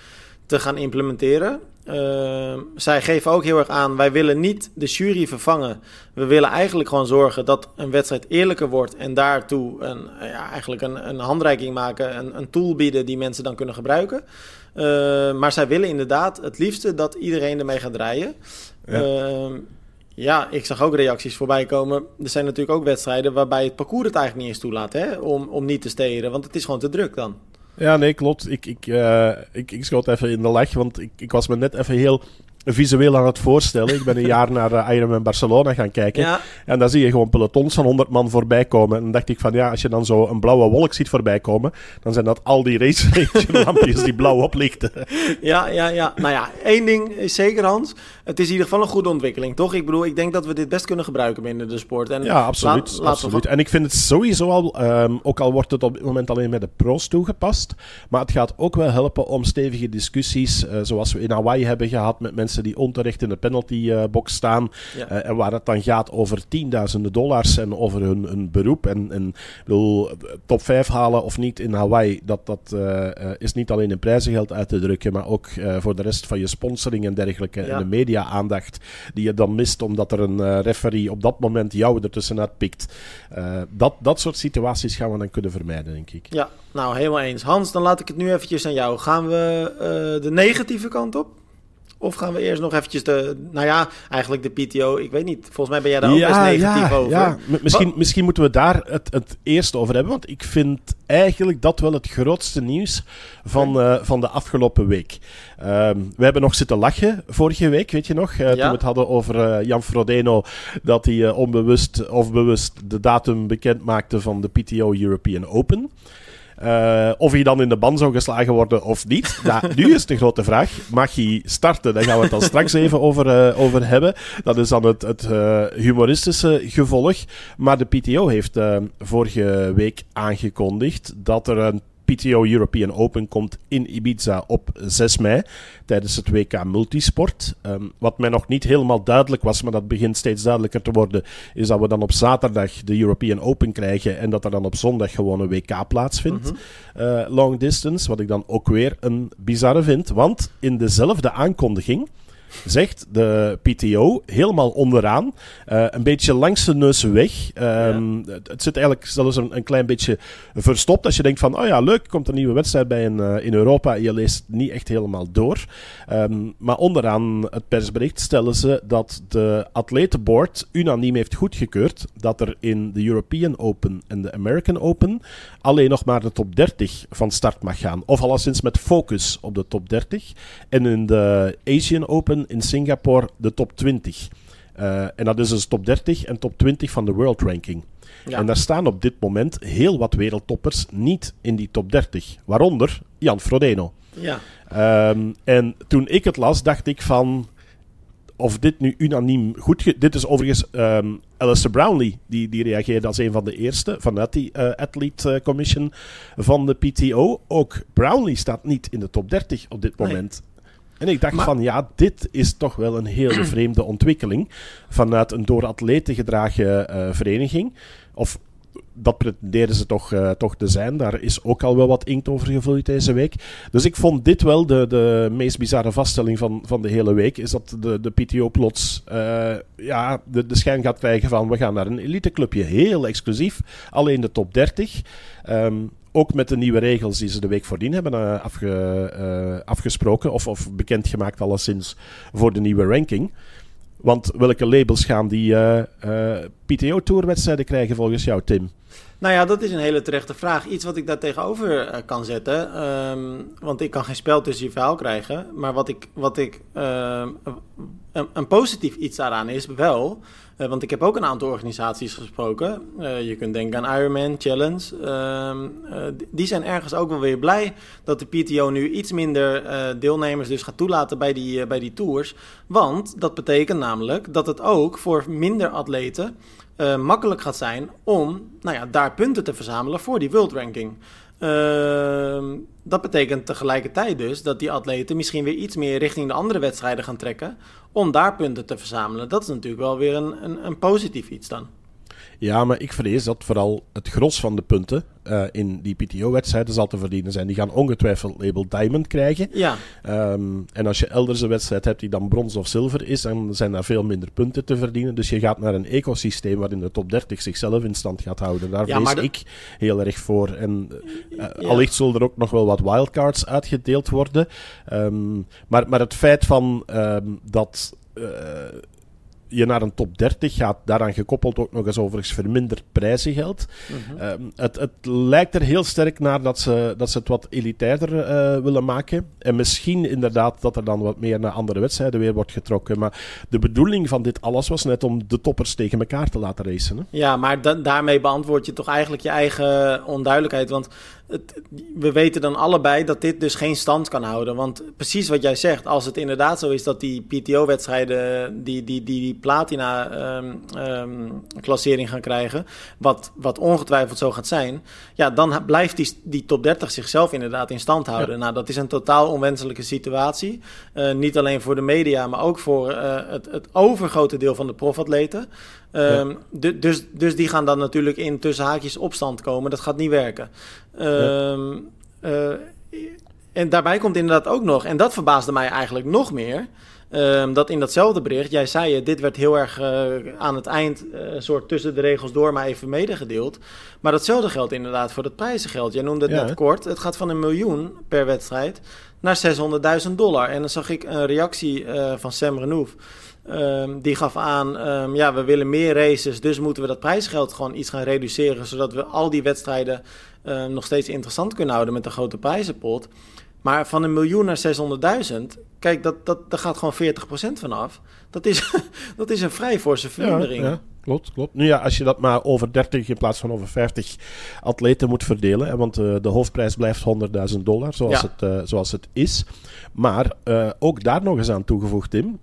te gaan implementeren. Uh, zij geven ook heel erg aan, wij willen niet de jury vervangen. We willen eigenlijk gewoon zorgen dat een wedstrijd eerlijker wordt en daartoe een, ja, eigenlijk een, een handreiking maken, een, een, tool bieden die mensen dan kunnen gebruiken. Uh, maar zij willen inderdaad het liefste dat iedereen ermee gaat rijden. Ja. Uh, ja, ik zag ook reacties voorbij komen. Er zijn natuurlijk ook wedstrijden waarbij het parcours het eigenlijk niet eens toelaat hè, om, om niet te steren, want het is gewoon te druk dan. Ja, nee, klopt. Ik, ik, uh, ik, ik schoot even in de lach, want ik, ik was me net even heel visueel aan het voorstellen. Ik ben een jaar naar uh, Ironman Barcelona gaan kijken. Ja. En dan zie je gewoon pelotons van 100 man voorbij komen. En dan dacht ik van ja, als je dan zo een blauwe wolk ziet voorbij komen, dan zijn dat al die race lampjes die blauw oplichten. Ja, ja, ja. Nou ja, één ding is zeker Hans. Het is in ieder geval een goede ontwikkeling, toch? Ik bedoel, ik denk dat we dit best kunnen gebruiken binnen de sport. En ja, absoluut. absoluut. En ik vind het sowieso al, um, ook al wordt het op dit moment alleen met de pro's toegepast, maar het gaat ook wel helpen om stevige discussies, uh, zoals we in Hawaii hebben gehad met mensen die onterecht in de penaltybox staan. Ja. Uh, en waar het dan gaat over tienduizenden dollars en over hun, hun beroep. En, en bedoel, top 5 halen of niet in Hawaii, dat, dat uh, is niet alleen in prijzengeld uit te drukken, maar ook voor de rest van je sponsoring en dergelijke. Ja. En de media-aandacht die je dan mist omdat er een referee op dat moment jou ertussenuit pikt. dat, dat soort situaties gaan we dan kunnen vermijden, denk ik. Ja, nou helemaal eens. Hans, dan laat ik het nu eventjes aan jou. Gaan we de negatieve kant op? Of gaan we eerst nog eventjes de... Nou ja, eigenlijk de PTO. Ik weet niet. Volgens mij ben jij daar ook best negatief ja, over. Ja, misschien, misschien moeten we daar het, het eerst over hebben. Want ik vind eigenlijk dat wel het grootste nieuws van, uh, van de afgelopen week. Um, we hebben nog zitten lachen vorige week, weet je nog? Uh, ja. Toen we het hadden over uh, Jan Frodeno. Dat hij onbewust of bewust de datum bekend maakte van de PTO European Open. Uh, of hij dan in de ban zou geslagen worden of niet. Ja, nu is de grote vraag. Mag hij starten? Daar gaan we het dan straks even over, uh, over hebben. Dat is dan het, het uh, humoristische gevolg. Maar de PTO heeft vorige week aangekondigd dat er een PTO European Open komt in Ibiza op 6 mei tijdens het WK Multisport. Um, wat mij nog niet helemaal duidelijk was, maar dat begint steeds duidelijker te worden, is dat we dan op zaterdag de European Open krijgen en dat er dan op zondag gewoon een WK plaatsvindt. Mm -hmm. uh, long distance, wat ik dan ook weer een bizarre vind, want in dezelfde aankondiging zegt de PTO helemaal onderaan. Uh, een beetje langs de neus weg. Um, ja. het, zit eigenlijk zelfs een, een, klein beetje verstopt. Als je denkt van, oh ja, leuk, komt een nieuwe wedstrijd bij in, uh, in Europa. Je leest niet echt helemaal door. Um, maar onderaan het persbericht stellen ze dat de atletenboard unaniem heeft goedgekeurd dat er in de European Open en de American Open alleen nog maar de top 30 van start mag gaan. Of alleszins met focus op de top 30. En in de Asian Open in Singapore de top 20. Uh, en dat is dus top 30 en top 20 van de World Ranking. Ja. En daar staan op dit moment heel wat wereldtoppers niet in die top 30. Waaronder Jan Frodeno. Ja. Um, en toen ik het las, dacht ik van of dit nu unaniem goed... Dit is overigens um, Alistair Brownlee, die, die reageerde als een van de eerste vanuit die uh, Athlete uh, Commission van de PTO. Ook Brownlee staat niet in de top 30 op dit moment. En ik dacht maar, van, ja, dit is toch wel een hele vreemde ontwikkeling vanuit een door atleten gedragen uh, vereniging. Of dat pretenderen ze toch, uh, toch te zijn. Daar is ook al wel wat inkt over gevloeid deze week. Dus ik vond dit wel de, de meest bizarre vaststelling van, van de hele week. Is dat de, de PTO plots uh, ja, de, de schijn gaat krijgen van we gaan naar een eliteclubje. Heel exclusief. Alleen de top 30. Um, ook met de nieuwe regels die ze de week voordien hebben uh, afge, afgesproken. Of, of bekendgemaakt alleszins voor de nieuwe ranking. Want welke labels gaan die uh, PTO-tourwedstrijden krijgen volgens jou, Tim? Nou ja, dat is een hele terechte vraag. Iets wat ik daar tegenover kan zetten. Um, want ik kan geen spel tussen je verhaal krijgen. Maar wat ik, wat ik een, een, positief iets daaraan is wel. Uh, want ik heb ook een aantal organisaties gesproken. Uh, je kunt denken aan Ironman, Challenge. Uh, die zijn ergens ook wel weer blij dat de PTO nu iets minder deelnemers dus gaat toelaten bij die, bij die tours. Want dat betekent namelijk dat het ook voor minder atleten makkelijk gaat zijn om nou ja, daar punten te verzamelen voor die world ranking. Uh, dat betekent tegelijkertijd dus dat die atleten misschien weer iets meer richting de andere wedstrijden gaan trekken. Om daar punten te verzamelen. Dat is natuurlijk wel weer een, een, een positief iets dan. Ja, maar ik vrees dat vooral het gros van de punten uh, in die PTO-wedstrijden zal te verdienen zijn. Die gaan ongetwijfeld label Diamond krijgen. Ja. Um, en als je elders een wedstrijd hebt die dan brons of zilver is, dan zijn daar veel minder punten te verdienen. Dus je gaat naar een ecosysteem waarin de top 30 zichzelf in stand gaat houden. Daar ja, vrees de... ik heel erg voor. En uh, ja. allicht zullen er ook nog wel wat wildcards uitgedeeld worden. Um, maar, maar het feit van um, dat... Uh, je naar een top 30 gaat, daaraan gekoppeld ook nog eens overigens verminderd prijzengeld. Mhm. Ehm, het, het lijkt er heel sterk naar dat ze, dat ze het wat elitairder eh, willen maken. En misschien inderdaad dat er dan wat meer naar andere wedstrijden weer wordt getrokken. Maar de bedoeling van dit alles was net om de toppers tegen elkaar te laten racen. Hè? Ja, maar da- daarmee beantwoord je toch eigenlijk je eigen onduidelijkheid. Want het, we weten dan allebei dat dit dus geen stand kan houden. Want precies wat jij zegt, als het inderdaad zo is dat die PTO-wedstrijden die, die, die, die platina-klassering gaan krijgen, wat, wat ongetwijfeld zo gaat zijn, ja, dan blijft die, die top 30 zichzelf inderdaad in stand houden. Nou, dat is een totaal onwenselijke situatie. Eh, niet alleen voor de media, maar ook voor eh, het, het overgrote deel van de profatleten. Ehm, du- dus, dus die gaan dan natuurlijk in tussen haakjes opstand komen. Dat gaat niet werken. Ehm, eh, en daarbij komt inderdaad ook nog, en dat verbaasde mij eigenlijk nog meer. ehm, dat in datzelfde bericht, jij zei het, dit werd heel erg eh, aan het eind, een soort tussen de regels door, maar even medegedeeld. Maar datzelfde geldt inderdaad voor het prijzengeld. Jij noemde het Ja, net kort. Het gaat van een miljoen per wedstrijd naar 600.000 dollar. En dan zag ik een reactie van Sam Renouf. Ehm, die gaf aan, ehm, ja, we willen meer races, dus moeten we dat prijsgeld gewoon iets gaan reduceren, zodat we al die wedstrijden ehm, nog steeds interessant kunnen houden met een grote prijzenpot. Maar van een miljoen naar 600.000, kijk, dat, dat, daar gaat gewoon 40% van af. Dat is, dat is een vrij forse vermindering. Ja, ja, klopt, klopt. Nu ja, als je dat maar over 30 in plaats van over 50 atleten moet verdelen, hè, want eh, de hoofdprijs blijft 100.000 dollar, zoals, Ja. het, eh, zoals het is. Maar eh, ook daar nog eens aan toegevoegd, Tim,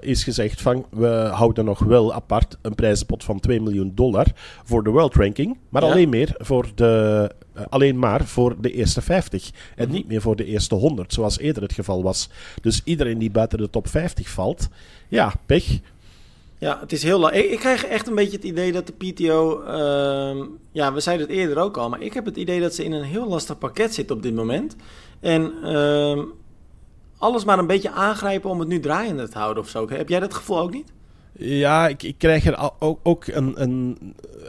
is gezegd van we houden nog wel apart een prijzenpot van 2 miljoen dollar voor de world ranking, maar Ja. alleen, meer voor de, alleen maar voor de eerste 50 en niet meer voor de eerste 100, zoals eerder het geval was. Dus iedereen die buiten de top 50 valt, ja, pech. Ja, het is heel lang. Ik, krijg echt een beetje het idee dat de PTO. ehm, ja, we zeiden het eerder ook al. Maar ik heb het idee dat ze in een heel lastig pakket zit op dit moment. En ehm, alles maar een beetje aangrijpen om het nu draaiende te houden of zo. Heb jij dat gevoel ook niet? Ja, ik, ik krijg er ook, ook een, een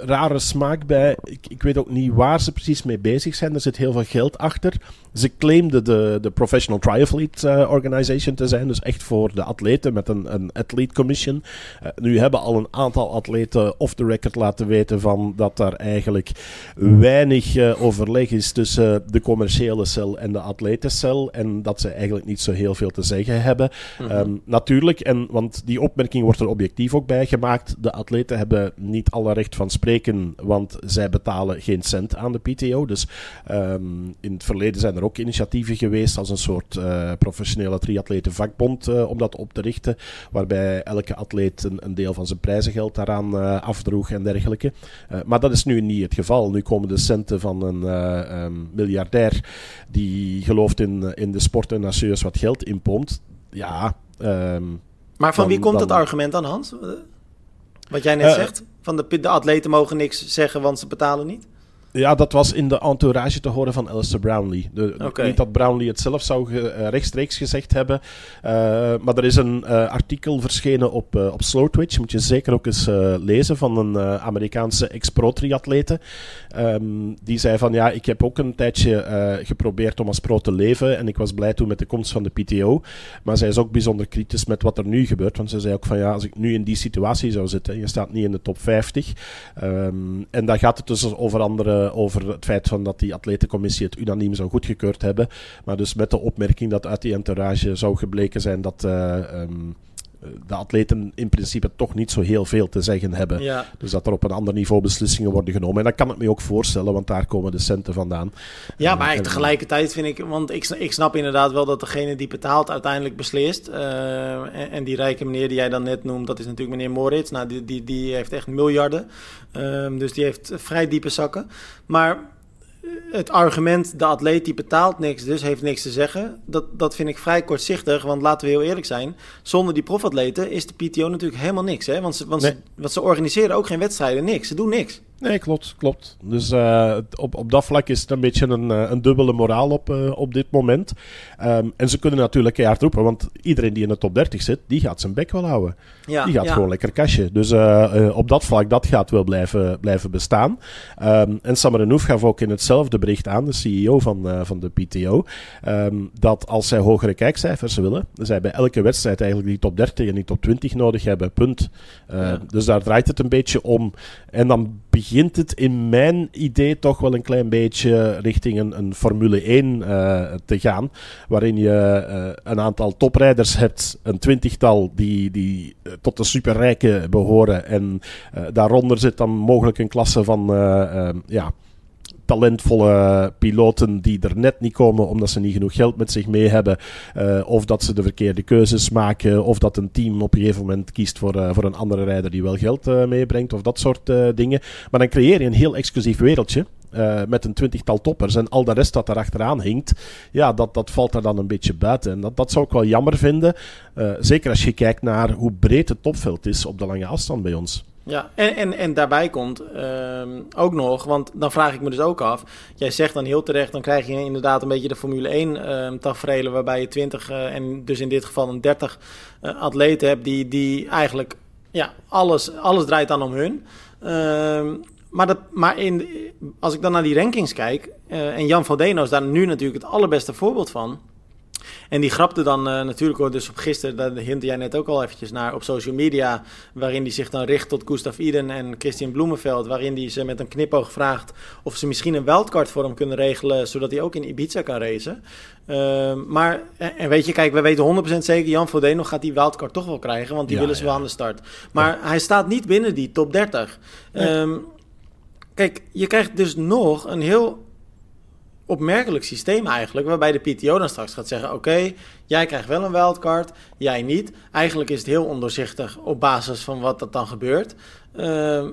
rare smaak bij. Ik, ik weet ook niet waar ze precies mee bezig zijn. Er zit heel veel geld achter. Ze claimden de, de Professional Triathlete eh, Organization te zijn. Dus echt voor de atleten met een, een Athlete Commission. Eh, nu hebben al een aantal atleten off the record laten weten van dat daar eigenlijk weinig eh, overleg is tussen de commerciële cel en de atletencel. En dat ze eigenlijk niet zo heel veel te zeggen hebben. Ehm, natuurlijk, en, want die opmerking wordt er objectief ook bij gemaakt. De atleten hebben niet alle recht van spreken, want zij betalen geen cent aan de PTO. Dus ehm, in het verleden zijn er ook initiatieven geweest als een soort eh, professionele triatletenvakbond eh, om dat op te richten, waarbij elke atleet een, een deel van zijn prijzengeld daaraan eh, afdroeg en dergelijke. Maar dat is nu niet het geval. Nu komen de centen van een eh, ehm, miljardair die gelooft in, in de sport en serieus wat geld inpompt. Ja, ehm, Maar van Dan- wie komt dan- het argument dan, Hans? Wat jij net zegt? Van de, de atleten mogen niks zeggen, want ze betalen niet? Ja, dat was in de entourage te horen van Alistair Brownlee. De, Oké. Niet dat Brownlee het zelf zou ge- eh, rechtstreeks gezegd hebben. eh, maar er is een eh, artikel verschenen op, eh, op Slow Twitch. Moet je zeker ook eens lezen van een Amerikaanse ex-pro-triatlete. Ehm, die zei van ja, ik heb ook een tijdje geprobeerd om als pro te leven. En ik was blij toen met de komst van de PTO. Maar zij is ook bijzonder kritisch met wat er nu gebeurt. Want ze zei ook van ja, als ik nu in die situatie zou zitten. Je staat niet in de top 50. Ehm, en daar gaat het dus over andere over het feit van dat die atletencommissie het unaniem zou goedgekeurd hebben. Maar dus met de opmerking dat uit die entourage zou gebleken zijn dat eh, ehm, de atleten in principe toch niet zo heel veel te zeggen hebben. Ja. Dus dat er op een ander niveau beslissingen worden genomen. En dat kan ik me ook voorstellen, want daar komen de centen vandaan. Ja, maar en- tegelijkertijd vind ik, want ik, ik snap inderdaad wel dat degene die betaalt uiteindelijk beslist. Eh, en, en die rijke meneer die jij dan net noemt, dat is natuurlijk meneer Moritz. Nou, die, die, die heeft echt miljarden. Ehm, dus die heeft vrij diepe zakken. Maar het argument, de atleet die betaalt niks, dus heeft niks te zeggen, dat, dat vind ik vrij kortzichtig. Want laten we heel eerlijk zijn, zonder die profatleten is de PTO natuurlijk helemaal niks. Hè? Want, ze, want, ze, want ze organiseren ook geen wedstrijden, niks. Ze doen niks. Nee, klopt, klopt. Dus uh, op, op dat vlak is het een beetje een, eh, een dubbele moraal op, uh, op dit moment. Um, en ze kunnen natuurlijk keihard roepen, want iedereen die in de top 30 zit, die gaat zijn bek wel houden. Ja, die gaat ja. gewoon lekker kastje. Dus op dat vlak, dat gaat wel blijven, blijven bestaan. Um, en Samar Renouf gaf ook in hetzelfde bericht aan, de CEO van, van de PTO, um, dat als zij hogere kijkcijfers willen, zij bij elke wedstrijd eigenlijk die top 30 en die top 20 nodig hebben, punt. Ja. Dus daar draait het een beetje om. En dan begint het in mijn idee toch wel een klein beetje richting een, Formule 1 uh, eh, te gaan. Waarin je uh, een aantal toprijders hebt, een twintigtal die, die uh, tot de superrijken behoren. En daaronder zit dan mogelijk een klasse van ja, talentvolle piloten die er net niet komen omdat ze niet genoeg geld met zich mee hebben. Uh, of dat ze de verkeerde keuzes maken. Of dat een team op een gegeven moment kiest voor, uh, voor een andere rijder die wel geld uh, meebrengt. Of dat soort dingen. Maar dan creëer je een heel exclusief wereldje. Met een twintigtal toppers en al de rest dat er achteraan hinkt, ja, dat, dat valt er dan een beetje buiten. En dat, dat zou ik wel jammer vinden. Zeker als je kijkt naar hoe breed het topveld is op de lange afstand bij ons. Ja, en, en, en daarbij komt um, ook nog, want dan vraag ik me dus ook af. Jij zegt dan heel terecht, dan krijg je inderdaad een beetje de Formule 1 um, ehm, waarbij je 20 uh, en dus in dit geval een 30 uh, atleten hebt... die, die eigenlijk, ja, alles, alles draait dan om hun. Um, maar, dat, maar in, als ik dan naar die rankings kijk... Uh, en Jan Valdeno is daar nu natuurlijk het allerbeste voorbeeld van... En die grapte dan uh, natuurlijk dus op gisteren, daar hintte jij net ook al eventjes naar, op social media, waarin hij zich dan richt tot Gustav Iden en Christian Bloemenveld, waarin hij ze met een knipoog vraagt of ze misschien een wildcard voor hem kunnen regelen, zodat hij ook in Ibiza kan racen. Uh, maar, en weet je, kijk, we weten 100% zeker, Jan Vodeno gaat die wildcard toch wel krijgen, want die willen ze wel aan de start. Maar hij staat niet binnen die top 30. Um, kijk, je krijgt dus nog een heel opmerkelijk systeem eigenlijk, waarbij de PTO dan straks gaat zeggen: Oké, jij krijgt wel een wildcard, jij niet. Eigenlijk is het heel ondoorzichtig op basis van wat dat dan gebeurt. Uh,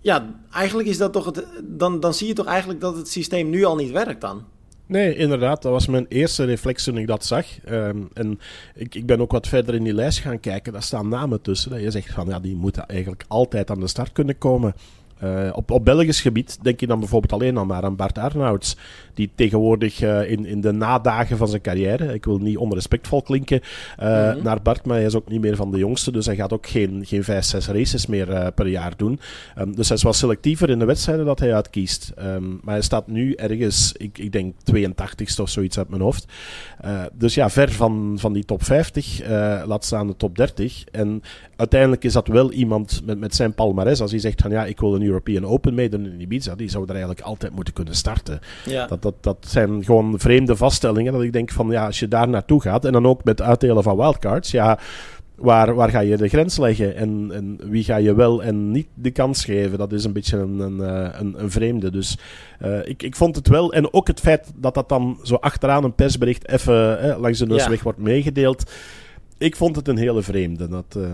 ja, eigenlijk is dat toch het. Dan, dan zie je toch eigenlijk dat het systeem nu al niet werkt dan. Nee, inderdaad. Dat was mijn eerste reflex toen ik dat zag. Um, en ik, ik ben ook wat verder in die lijst gaan kijken. Daar staan namen tussen. Dat je zegt van ja, die moeten eigenlijk altijd aan de start kunnen komen. Uh, op, op Belgisch gebied denk je dan bijvoorbeeld alleen al maar aan Bart Arnouds, die tegenwoordig uh, in, in de nadagen van zijn carrière, ik wil niet onrespectvol klinken uh, mm -hmm. naar Bart, maar hij is ook niet meer van de jongste, dus hij gaat ook geen, geen vijf, zes races meer per jaar doen. Um, dus hij is wel selectiever in de wedstrijden dat hij uitkiest. Um, maar hij staat nu ergens, ik, ik denk 82ste of zoiets uit mijn hoofd. dus ja, ver van, van die top 50, laat staan de top 30. En uiteindelijk is dat wel iemand met, met zijn palmares, als hij zegt van ja, ik wil een European Open meedoen in Ibiza, die zou er eigenlijk altijd moeten kunnen starten. Ja. Dat, dat, dat zijn gewoon vreemde vaststellingen. Dat ik denk van ja, als je daar naartoe gaat en dan ook met uitdelen van wildcards, ja. Waar, waar ga je de grens leggen en, en wie ga je wel en niet de kans geven? Dat is een beetje een, een, eh, een, een vreemde. Dus uh, ik, ik vond het wel. En ook het feit dat dat dan zo achteraan een persbericht even eh, langs de neusweg ja. wordt meegedeeld. Ik vond het een hele vreemde. Dat, uh,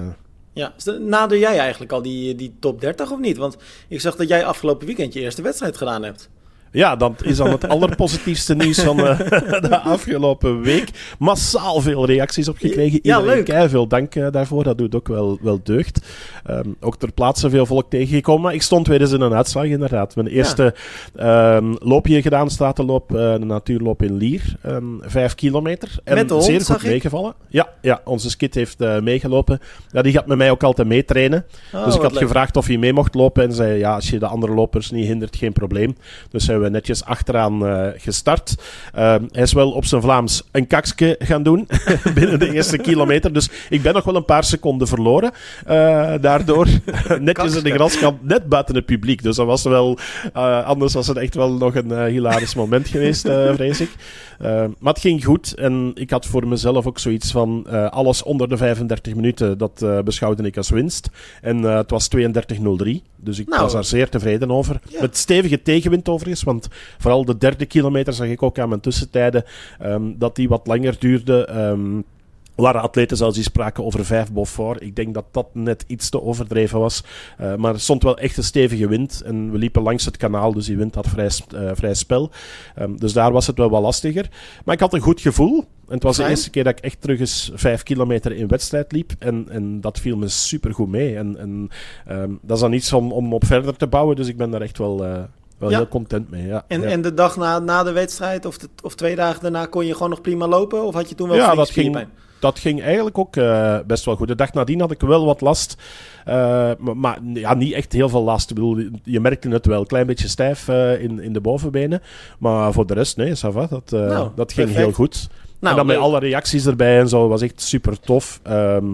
ja, nader jij eigenlijk al die, die top 30 of niet? Want ik zag dat jij afgelopen weekend je eerste wedstrijd gedaan hebt. Ja, dat is dan het allerpositiefste nieuws van uh, de afgelopen week. Massaal veel reacties op gekregen. Ja, leuk. Veel dank uh, daarvoor. Dat doet ook wel, wel deugd. Um, ook ter plaatse veel volk tegengekomen. Maar ik stond weer eens in een uitslag, inderdaad. Mijn eerste ja. um, loopje gedaan, stratenloop, uh, de natuurloop in Lier. Um, vijf kilometer. En met hond, zeer goed meegevallen. Ja, ja, onze skit heeft meegelopen. Ja, die gaat met mij ook altijd meetrainen. Oh, dus ik had leuk. gevraagd of hij mee mocht lopen. En zei, ja, als je de andere lopers niet hindert, geen probleem. Dus zijn we netjes achteraan uh, gestart. Uh, hij is wel op zijn Vlaams een kakske gaan doen binnen de eerste kilometer. Dus ik ben nog wel een paar seconden verloren. Uh, daardoor netjes in de graskant, net buiten het publiek. Dus dat was wel, anders was het echt wel nog een hilarisch moment geweest, vrees ik. Maar het ging goed en ik had voor mezelf ook zoiets van alles onder de 35 minuten, dat beschouwde ik als winst. En het was 32.03, dus ik nou, was daar zeer tevreden over. Ja. Met stevige tegenwind overigens, want vooral de derde kilometer zag ik ook aan mijn tussentijden um, dat die wat langer duurde. Um, waren atleten zelfs die spraken over vijf Beaufort. Ik denk dat dat net iets te overdreven was. Uh, maar er stond wel echt een stevige wind. En we liepen langs het kanaal, dus die wind had vrij, uh, vrij spel. Um, dus daar was het wel wat lastiger. Maar ik had een goed gevoel. En het was de eerste keer dat ik echt terug eens vijf kilometer in wedstrijd liep. En, en dat viel me super goed mee. En, en ehm, dat is dan iets om, om op verder te bouwen. Dus ik ben daar echt wel, eh, wel Ja. heel content mee. Ja, En, ja. en de dag na, na de wedstrijd, of, de, of twee dagen daarna, kon je gewoon nog prima lopen? Of had je toen wel Ja, dat ging- dat ging eigenlijk ook eh, best wel goed. De dag nadien had ik wel wat last. eh, maar maar ja, niet echt heel veel last. Ik bedoel, je merkte het wel. Een klein beetje stijf eh, in, in de bovenbenen. Maar voor de rest, nee, ça va, Dat, Nou, dat ging perfect. heel goed. Nou, en dan met alle reacties erbij en zo, was echt super tof. Ehm,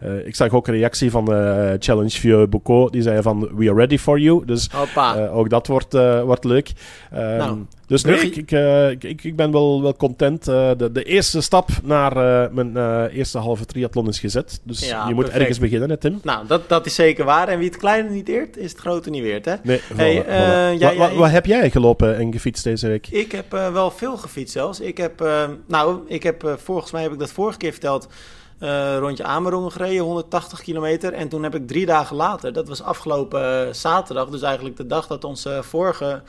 eh, ik zag ook een reactie van eh, Challenge Vieux Boucault. Die zei van, we are ready for you. Dus eh, ook dat wordt, wordt leuk. Ehm, Nou, dus nee, brugge- ik, ik, eh, ik, ik- ik ben wel, wel content. Eh, de, de eerste stap naar eh, mijn eerste halve triathlon is gezet. Dus Ja, je moet perfect. ergens beginnen, hè, Tim? Nou, dat, dat is zeker waar. En wie het kleine niet eert, is het grote niet weert, hè? Nee, Hey, voilà, eh, voilà. ja, Wa- wa- ja, wat heb jij gelopen en gefietst deze week? Ik heb wel veel gefietst zelfs. Ik heb, nou, ik heb, volgens mij heb ik dat vorige keer verteld, rondje Amerongen gereden, 180 kilometer. En toen heb ik drie dagen later, dat was afgelopen zaterdag, dus eigenlijk de dag dat onze vorige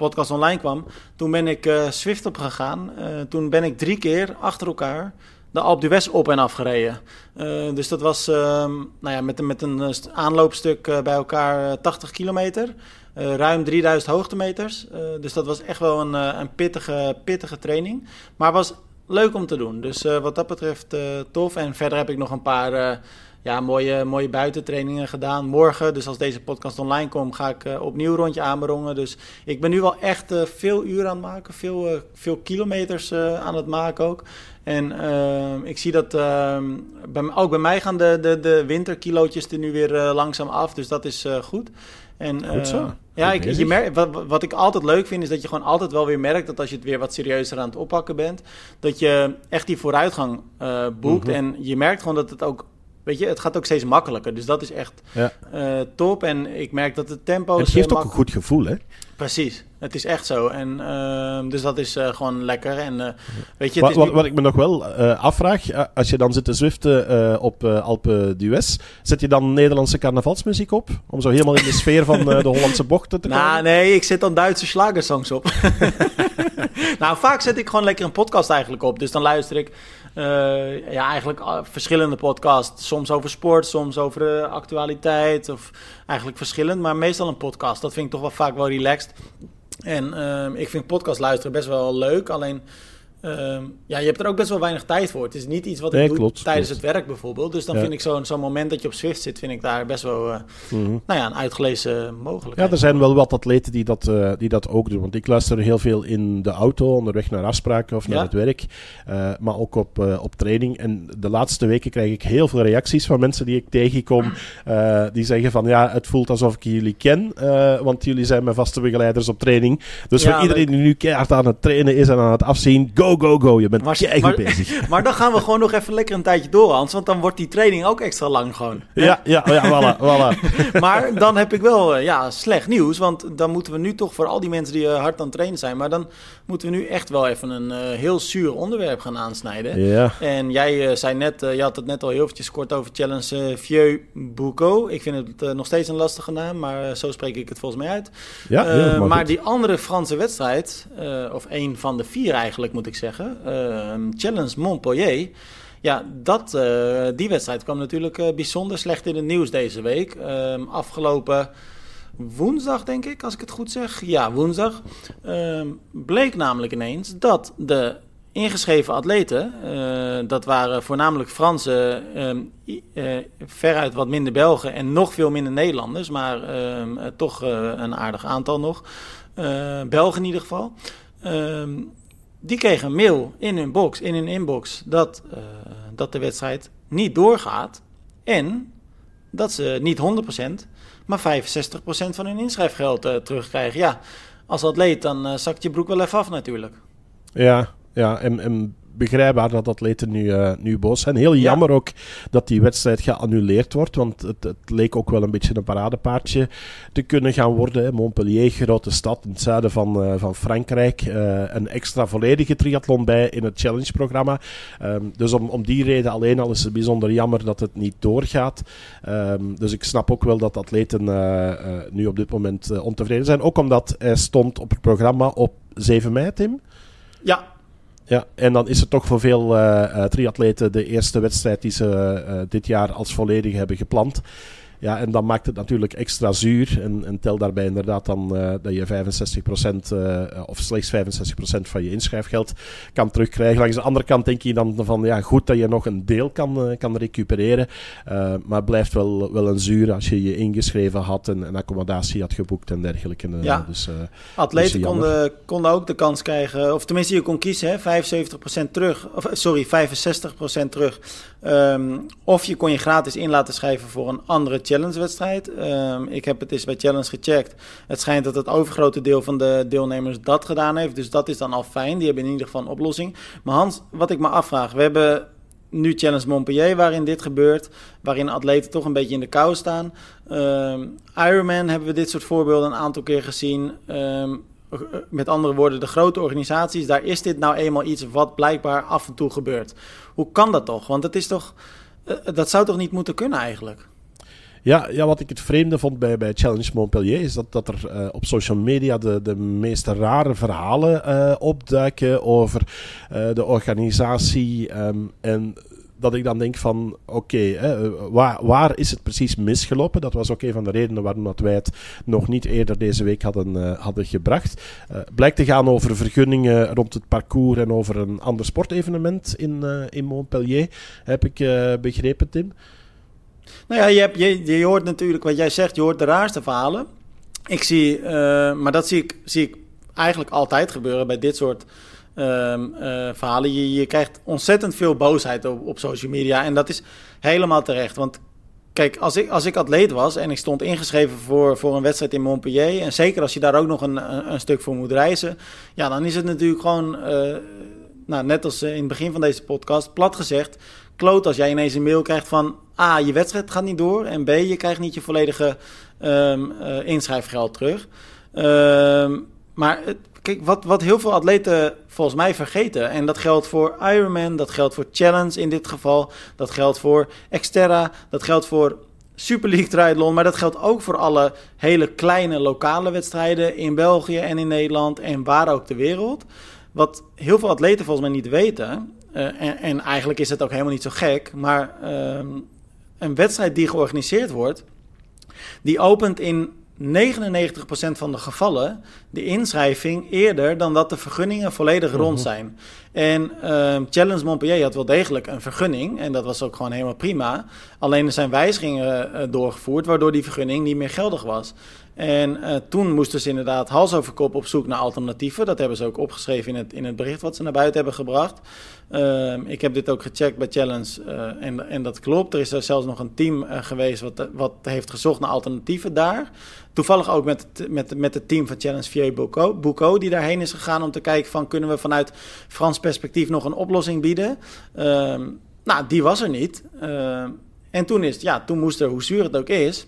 podcast online kwam. Toen ben ik eh Swift opgegaan. Eh toen ben ik drie keer achter elkaar de Alpe d'Huez op en af gereden. Eh, dus dat was ehm, nou ja, met, met een st- aanloopstuk bij elkaar eh, 80 kilometer. Ruim 3000 hoogtemeters. Dus dat was echt wel een, een pittige, pittige training. Maar was leuk om te doen. Dus wat dat betreft tof. En verder heb ik nog een paar ja, mooie, mooie buitentrainingen gedaan. Morgen, dus als deze podcast online komt, ga ik eh, opnieuw rondje aanberongen. Dus ik ben nu wel echt eh, veel uren aan het maken. Veel, eh, veel kilometers aan het maken ook. En ehm, ik zie dat ehm, bij, ook bij mij gaan de, de, de winterkilootjes er nu weer langzaam af. Dus dat is goed. En, Goed zo. ja, ik, je merkt, wat, wat ik altijd leuk vind, is dat je gewoon altijd wel weer merkt dat als je het weer wat serieuzer aan het oppakken bent, dat je echt die vooruitgang boekt. Mhm. En je merkt gewoon dat het ook, weet je, het gaat ook steeds makkelijker. Dus dat is echt Ja. eh, top. En ik merk dat het tempo. Het geeft ook een goed gevoel, hè? Precies, het is echt zo. En ehm, dus dat is eh, gewoon lekker. En eh, weet je, Wat, wat, wat ik me nog wel afvraag, als je dan zit te zwiften op Alpe d'Huez, zet je dan Nederlandse carnavalsmuziek op? Om zo helemaal in de sfeer van de Hollandse bochten te komen? Nou, nee, ik zet dan Duitse slagersongs op. nou, vaak zet ik gewoon lekker een podcast eigenlijk op. Dus dan luister ik eh, ja, eigenlijk eh, verschillende podcasts. Soms over sport, soms over actualiteit. Of eigenlijk verschillend, maar meestal een podcast. Dat vind ik toch wel vaak wel relaxed. En ehm, ik vind podcast luisteren best wel leuk. Alleen, ehm, ja, je hebt er ook best wel weinig tijd voor. Het is niet iets wat ik doe klopt, tijdens klopt. het werk bijvoorbeeld. Dus dan Ja. vind ik zo'n zo'n moment dat je op Zwift zit, vind ik daar best wel Mhm. nou ja, een uitgelezen mogelijkheid. Ja, er zijn wel wat atleten die dat, eh, die dat ook doen. Want ik luister heel veel in de auto, onderweg naar afspraken of naar Ja. het werk. eh, maar ook op, op training. En de laatste weken krijg ik heel veel reacties van mensen die ik tegenkom. die zeggen van ja, het voelt alsof ik jullie ken. want jullie zijn mijn vaste begeleiders op training. Dus Ja, voor iedereen die nu keihard aan het trainen is en aan het afzien, go, go, go. Je bent Maar- bezig. Maar dan gaan we gewoon nog even lekker een tijdje door, Hans. Want dan wordt die training ook extra lang gewoon. Ja, ja, ja, voilà, voilà. Maar dan heb ik wel eh, ja, slecht nieuws. Want dan moeten we nu toch voor al die mensen die eh, hard aan het trainen zijn... maar dan moeten we nu echt wel even een eh, heel zuur onderwerp gaan aansnijden. Ja, En jij eh, zei net, eh, je had het net al heel eventjes kort over Challenge Vieux Boucault. Ik vind het nog steeds een lastige naam, maar zo spreek ik het volgens mij uit. ja maar goed. die andere Franse wedstrijd, of een van de vier eigenlijk moet ik zeggen, Challenge Montpellier. Ja, dat, die wedstrijd kwam natuurlijk bijzonder slecht in het nieuws deze week. Afgelopen woensdag, denk ik, als ik het goed zeg. Ja, woensdag. ehm, bleek namelijk ineens dat de ingeschreven atleten, eh, dat waren voornamelijk Fransen, ehm, eh, veruit wat minder Belgen en nog veel minder Nederlanders, maar ehm, eh, toch een aardig aantal nog. Belgen in ieder geval. Die kregen een mail in hun box, in hun inbox, dat, dat de wedstrijd niet doorgaat. En dat ze niet 100%, maar 65% van hun inschrijfgeld eh, terugkrijgen. Ja, als atleet dan eh, zakt je broek wel even af natuurlijk. Ja, ja en, en begrijpbaar dat atleten nu, eh, nu boos zijn. Heel jammer ook dat die wedstrijd geannuleerd wordt, want het, het leek ook wel een beetje een paradepaardje te kunnen gaan worden. hè. Montpellier, grote stad in het zuiden van, eh, van Frankrijk. eh, een extra volledige triathlon bij in het challenge-programma. Ehm, dus om, om die reden alleen al is het bijzonder jammer dat het niet doorgaat. Ehm, dus ik snap ook wel dat atleten nu op dit moment ontevreden zijn. Ook omdat hij stond op het programma op 7 mei, Tim. Ja, ja, en dan is het toch voor veel uh, triatleten de eerste wedstrijd die ze uh, dit jaar als volledig hebben gepland. Ja, en dan maakt het natuurlijk extra zuur. En, en tel daarbij inderdaad dan uh, dat je 65% uh, of slechts 65% van je inschrijfgeld kan terugkrijgen. Langs de andere kant denk je dan van ja, goed dat je nog een deel kan, uh, kan recupereren. maar het blijft wel, wel een zuur als je je ingeschreven had en een accommodatie had geboekt en dergelijke. ja, dus, atleten dus konden, konden ook de kans krijgen, of tenminste je kon kiezen, hè, 75% terug, of sorry, 65% terug. Um, of je kon je gratis in laten schrijven voor een andere challenge-wedstrijd. Um, ik heb het eens bij Challenge gecheckt. Het schijnt dat het overgrote deel van de deelnemers dat gedaan heeft. Dus dat is dan al fijn. Die hebben in ieder geval een oplossing. Maar Hans, wat ik me afvraag. We hebben nu Challenge Montpellier, waarin dit gebeurt. Waarin atleten toch een beetje in de kou staan. Um, Ironman hebben we dit soort voorbeelden een aantal keer gezien. Um, met andere woorden, de grote organisaties, daar is dit nou eenmaal iets wat blijkbaar af en toe gebeurt. Hoe kan dat toch? Want het is toch, uh, dat zou toch niet moeten kunnen eigenlijk? Ja, ja, wat ik het vreemde vond bij, bij Challenge Montpellier is dat, dat er uh, op social media de, de meest rare verhalen uh, opduiken over uh, de organisatie. Um, en dat ik dan denk van, oké, waar, waar is het precies misgelopen? Dat was ook een van de redenen waarom dat wij het nog niet eerder deze week hadden, hadden gebracht. Blijkt te gaan over vergunningen rond het parcours en over een ander sportevenement in, in Montpellier, heb ik begrepen, Tim. Nou ja, je, je, je hoort natuurlijk wat jij zegt, je hoort de raarste verhalen. Ik zie, maar dat zie ik, zie ik eigenlijk altijd gebeuren bij dit soort um, verhalen. Je, je krijgt ontzettend veel boosheid op, op social media. En dat is helemaal terecht. Want kijk, als ik, als ik atleet was en ik stond ingeschreven voor, voor een wedstrijd in Montpellier. En zeker als je daar ook nog een, een, stuk voor moet reizen. Ja, dan is het natuurlijk gewoon. Uh, nou, net als in het begin van deze podcast, plat gezegd. Kloot als jij ineens een mail krijgt van. A, je wedstrijd gaat niet door. En B, je krijgt niet je volledige um, uh, inschrijfgeld terug. Um, maar Kijk, wat, wat heel veel atleten volgens mij vergeten, en dat geldt voor Ironman, dat geldt voor Challenge in dit geval, dat geldt voor Xterra, dat geldt voor Super League Triathlon, maar dat geldt ook voor alle hele kleine lokale wedstrijden in België en in Nederland en waar ook ter wereld. Wat heel veel atleten volgens mij niet weten, uh, en, en, eigenlijk is het ook helemaal niet zo gek, maar uh, een wedstrijd die georganiseerd wordt, die opent in 99% van de gevallen de inschrijving eerder dan dat de vergunningen volledig rond mhm. zijn. En uh, Challenge Montpellier had wel degelijk een vergunning en dat was ook gewoon helemaal prima. Alleen er zijn wijzigingen uh, doorgevoerd waardoor die vergunning niet meer geldig was. En uh, toen moesten ze inderdaad hals over kop op zoek naar alternatieven. Dat hebben ze ook opgeschreven in het, in het bericht wat ze naar buiten hebben gebracht. Uh, ik heb dit ook gecheckt bij Challenge uh, en, en dat klopt. Er is er zelfs nog een team uh, geweest wat, wat heeft gezocht naar alternatieven daar. Toevallig ook met, met, met het team van Challenge Vieux Boucault, die daarheen is gegaan om te kijken van kunnen we vanuit Frans perspectief nog een oplossing bieden. Ehm, nou, die was er niet. Ehm, en toen, is, ja, toen moest er, hoe zuur het ook is,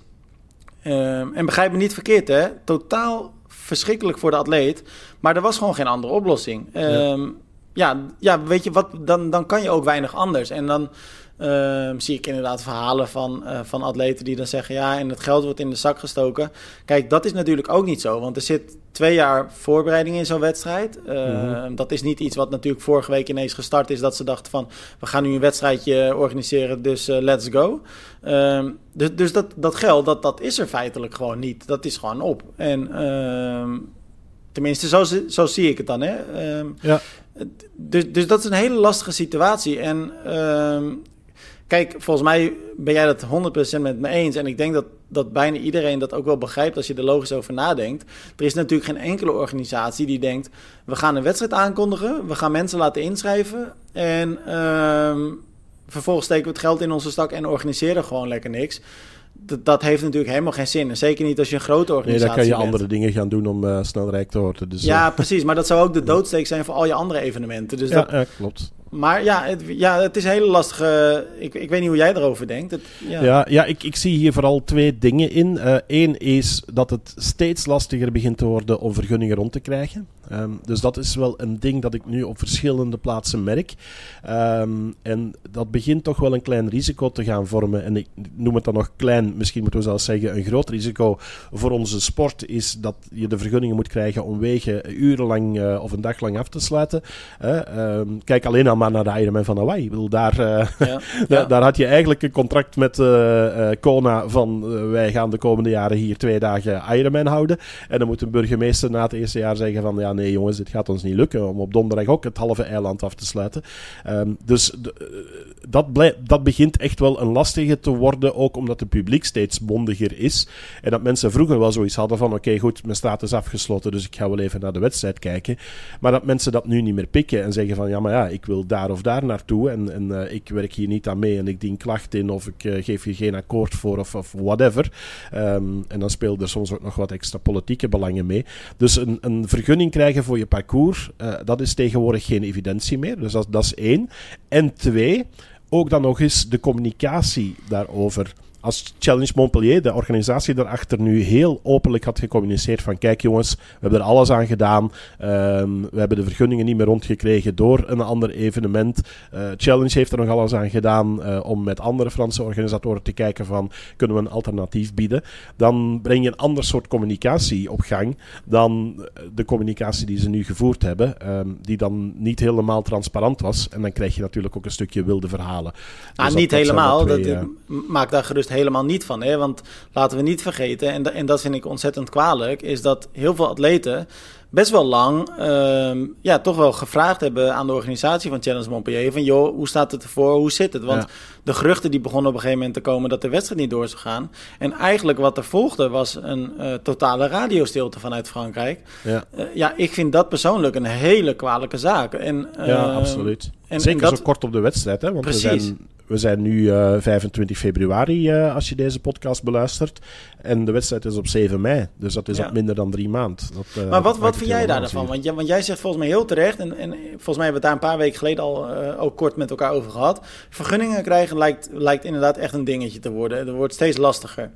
Um, en begrijp me niet verkeerd, hè? Totaal verschrikkelijk voor de atleet. Maar er was gewoon geen andere oplossing. Um, ja. ja. Ja, weet je wat? Dan, dan kan je ook weinig anders. En dan uh, zie ik inderdaad verhalen van, uh, van atleten die dan zeggen: ja, en het geld wordt in de zak gestoken. Kijk, dat is natuurlijk ook niet zo. Want er zit twee jaar voorbereiding in zo'n wedstrijd. Uh, mm-hmm. Dat is niet iets wat natuurlijk vorige week ineens gestart is. Dat ze dachten van, we gaan nu een wedstrijdje organiseren, dus uh, let's go. Uh, dus dus dat, dat geld, dat, dat is er feitelijk gewoon niet. Dat is gewoon op. En ehm, tenminste, zo, zo zie ik het dan. Hè? Ehm, ja. Dus, dus dat is een hele lastige situatie. En Kijk, volgens mij ben jij dat 100% met me eens. En ik denk dat, dat bijna iedereen dat ook wel begrijpt als je er logisch over nadenkt. Er is natuurlijk geen enkele organisatie die denkt: we gaan een wedstrijd aankondigen, we gaan mensen laten inschrijven. En uh, vervolgens steken we het geld in onze stak en organiseren gewoon lekker niks. Dat, dat, heeft natuurlijk helemaal geen zin. En zeker niet als je een grote organisatie bent. Nee, dan kan je andere dingen gaan doen om uh, snel rijk te worden. Dus, ja, uh... precies. Maar dat zou ook de doodsteek zijn voor al je andere evenementen. Dus ja, dat, ja klopt Maar ja het, ja, het is een hele lastige... Ik, ik weet niet hoe jij erover denkt. Ja, ja, ik, ik zie hier vooral twee dingen in. Eén uh, is dat het steeds lastiger begint te worden om vergunningen rond te krijgen. Um, dus dat is wel een ding dat ik nu op verschillende plaatsen merk. Um, en dat begint toch wel een klein risico te gaan vormen. En ik noem het dan nog klein, misschien moeten we zelfs zeggen een groot risico voor onze sport is dat je de vergunningen moet krijgen om wegen urenlang uh, of een dag lang af te sluiten. Uh, um, kijk alleen al maar naar de Ironman van Hawaii. Ik bedoel, daar, ja. ja. daar had je eigenlijk een contract met Kona van wij gaan de komende jaren hier twee dagen Ironman houden. En dan moet een burgemeester na het eerste jaar zeggen van ja nee jongens, dit gaat ons niet lukken om op donderdag ook het halve eiland af te sluiten. Um, dus dat, dat begint echt wel een lastige te worden, ook omdat het publiek steeds bondiger is. En dat mensen vroeger wel zoiets hadden van, oké okay, goed, mijn straat is afgesloten, dus ik ga wel even naar de wedstrijd kijken. Maar dat mensen dat nu niet meer pikken en zeggen van, ja maar ja, ik wil daar of daar naartoe en, en uh, ik werk hier niet aan mee en ik dien klacht in of ik uh, geef je geen akkoord voor of, of whatever. Um, en dan speelt er soms ook nog wat extra politieke belangen mee. Dus een, een vergunning krijgen voor je parcours, uh, dat is tegenwoordig geen evidentie meer. Dus dat, dat is één. En twee, ook dan nog eens de communicatie daarover als Challenge Montpellier, de organisatie daarachter, nu heel openlijk had gecommuniceerd van kijk jongens, we hebben er alles aan gedaan. Um, we hebben de vergunningen niet meer rondgekregen door een ander evenement. Uh, Challenge heeft er nog alles aan gedaan uh, om met andere Franse organisatoren te kijken van kunnen we een alternatief bieden. Dan breng je een ander soort communicatie op gang dan de communicatie die ze nu gevoerd hebben, um, die dan niet helemaal transparant was. En dan krijg je natuurlijk ook een stukje wilde verhalen. Ah, dus niet dat, helemaal. Twee, dat, uh, maakt daar gerust helemaal niet van. Hè? Want laten we niet vergeten, en, en dat vind ik ontzettend kwalijk, is dat heel veel atleten best wel lang uh, ja, toch wel gevraagd hebben aan de organisatie van Challenge Montpellier van joh, hoe staat het ervoor, hoe zit het? Want ja. de geruchten die begonnen op een gegeven moment te komen dat de wedstrijd niet door zou gaan. En eigenlijk wat er volgde was een uh, totale radiostilte vanuit Frankrijk. Ja. Uh, ja, ik vind dat persoonlijk een hele kwalijke zaak. En, ja, absoluut. En, Zeker en dat... zo kort op de wedstrijd, hè? Want Precies. zijn we zijn nu uh, 25 februari uh, als je deze podcast beluistert. En de wedstrijd is op 7 mei. Dus dat is ja. op minder dan drie maanden. Uh, maar wat, wat vind jij daarvan? Want, want jij zegt volgens mij heel terecht. En, en volgens mij hebben we het daar een paar weken geleden al ook kort met elkaar over gehad. Vergunningen krijgen lijkt, lijkt inderdaad echt een dingetje te worden. Het wordt steeds lastiger.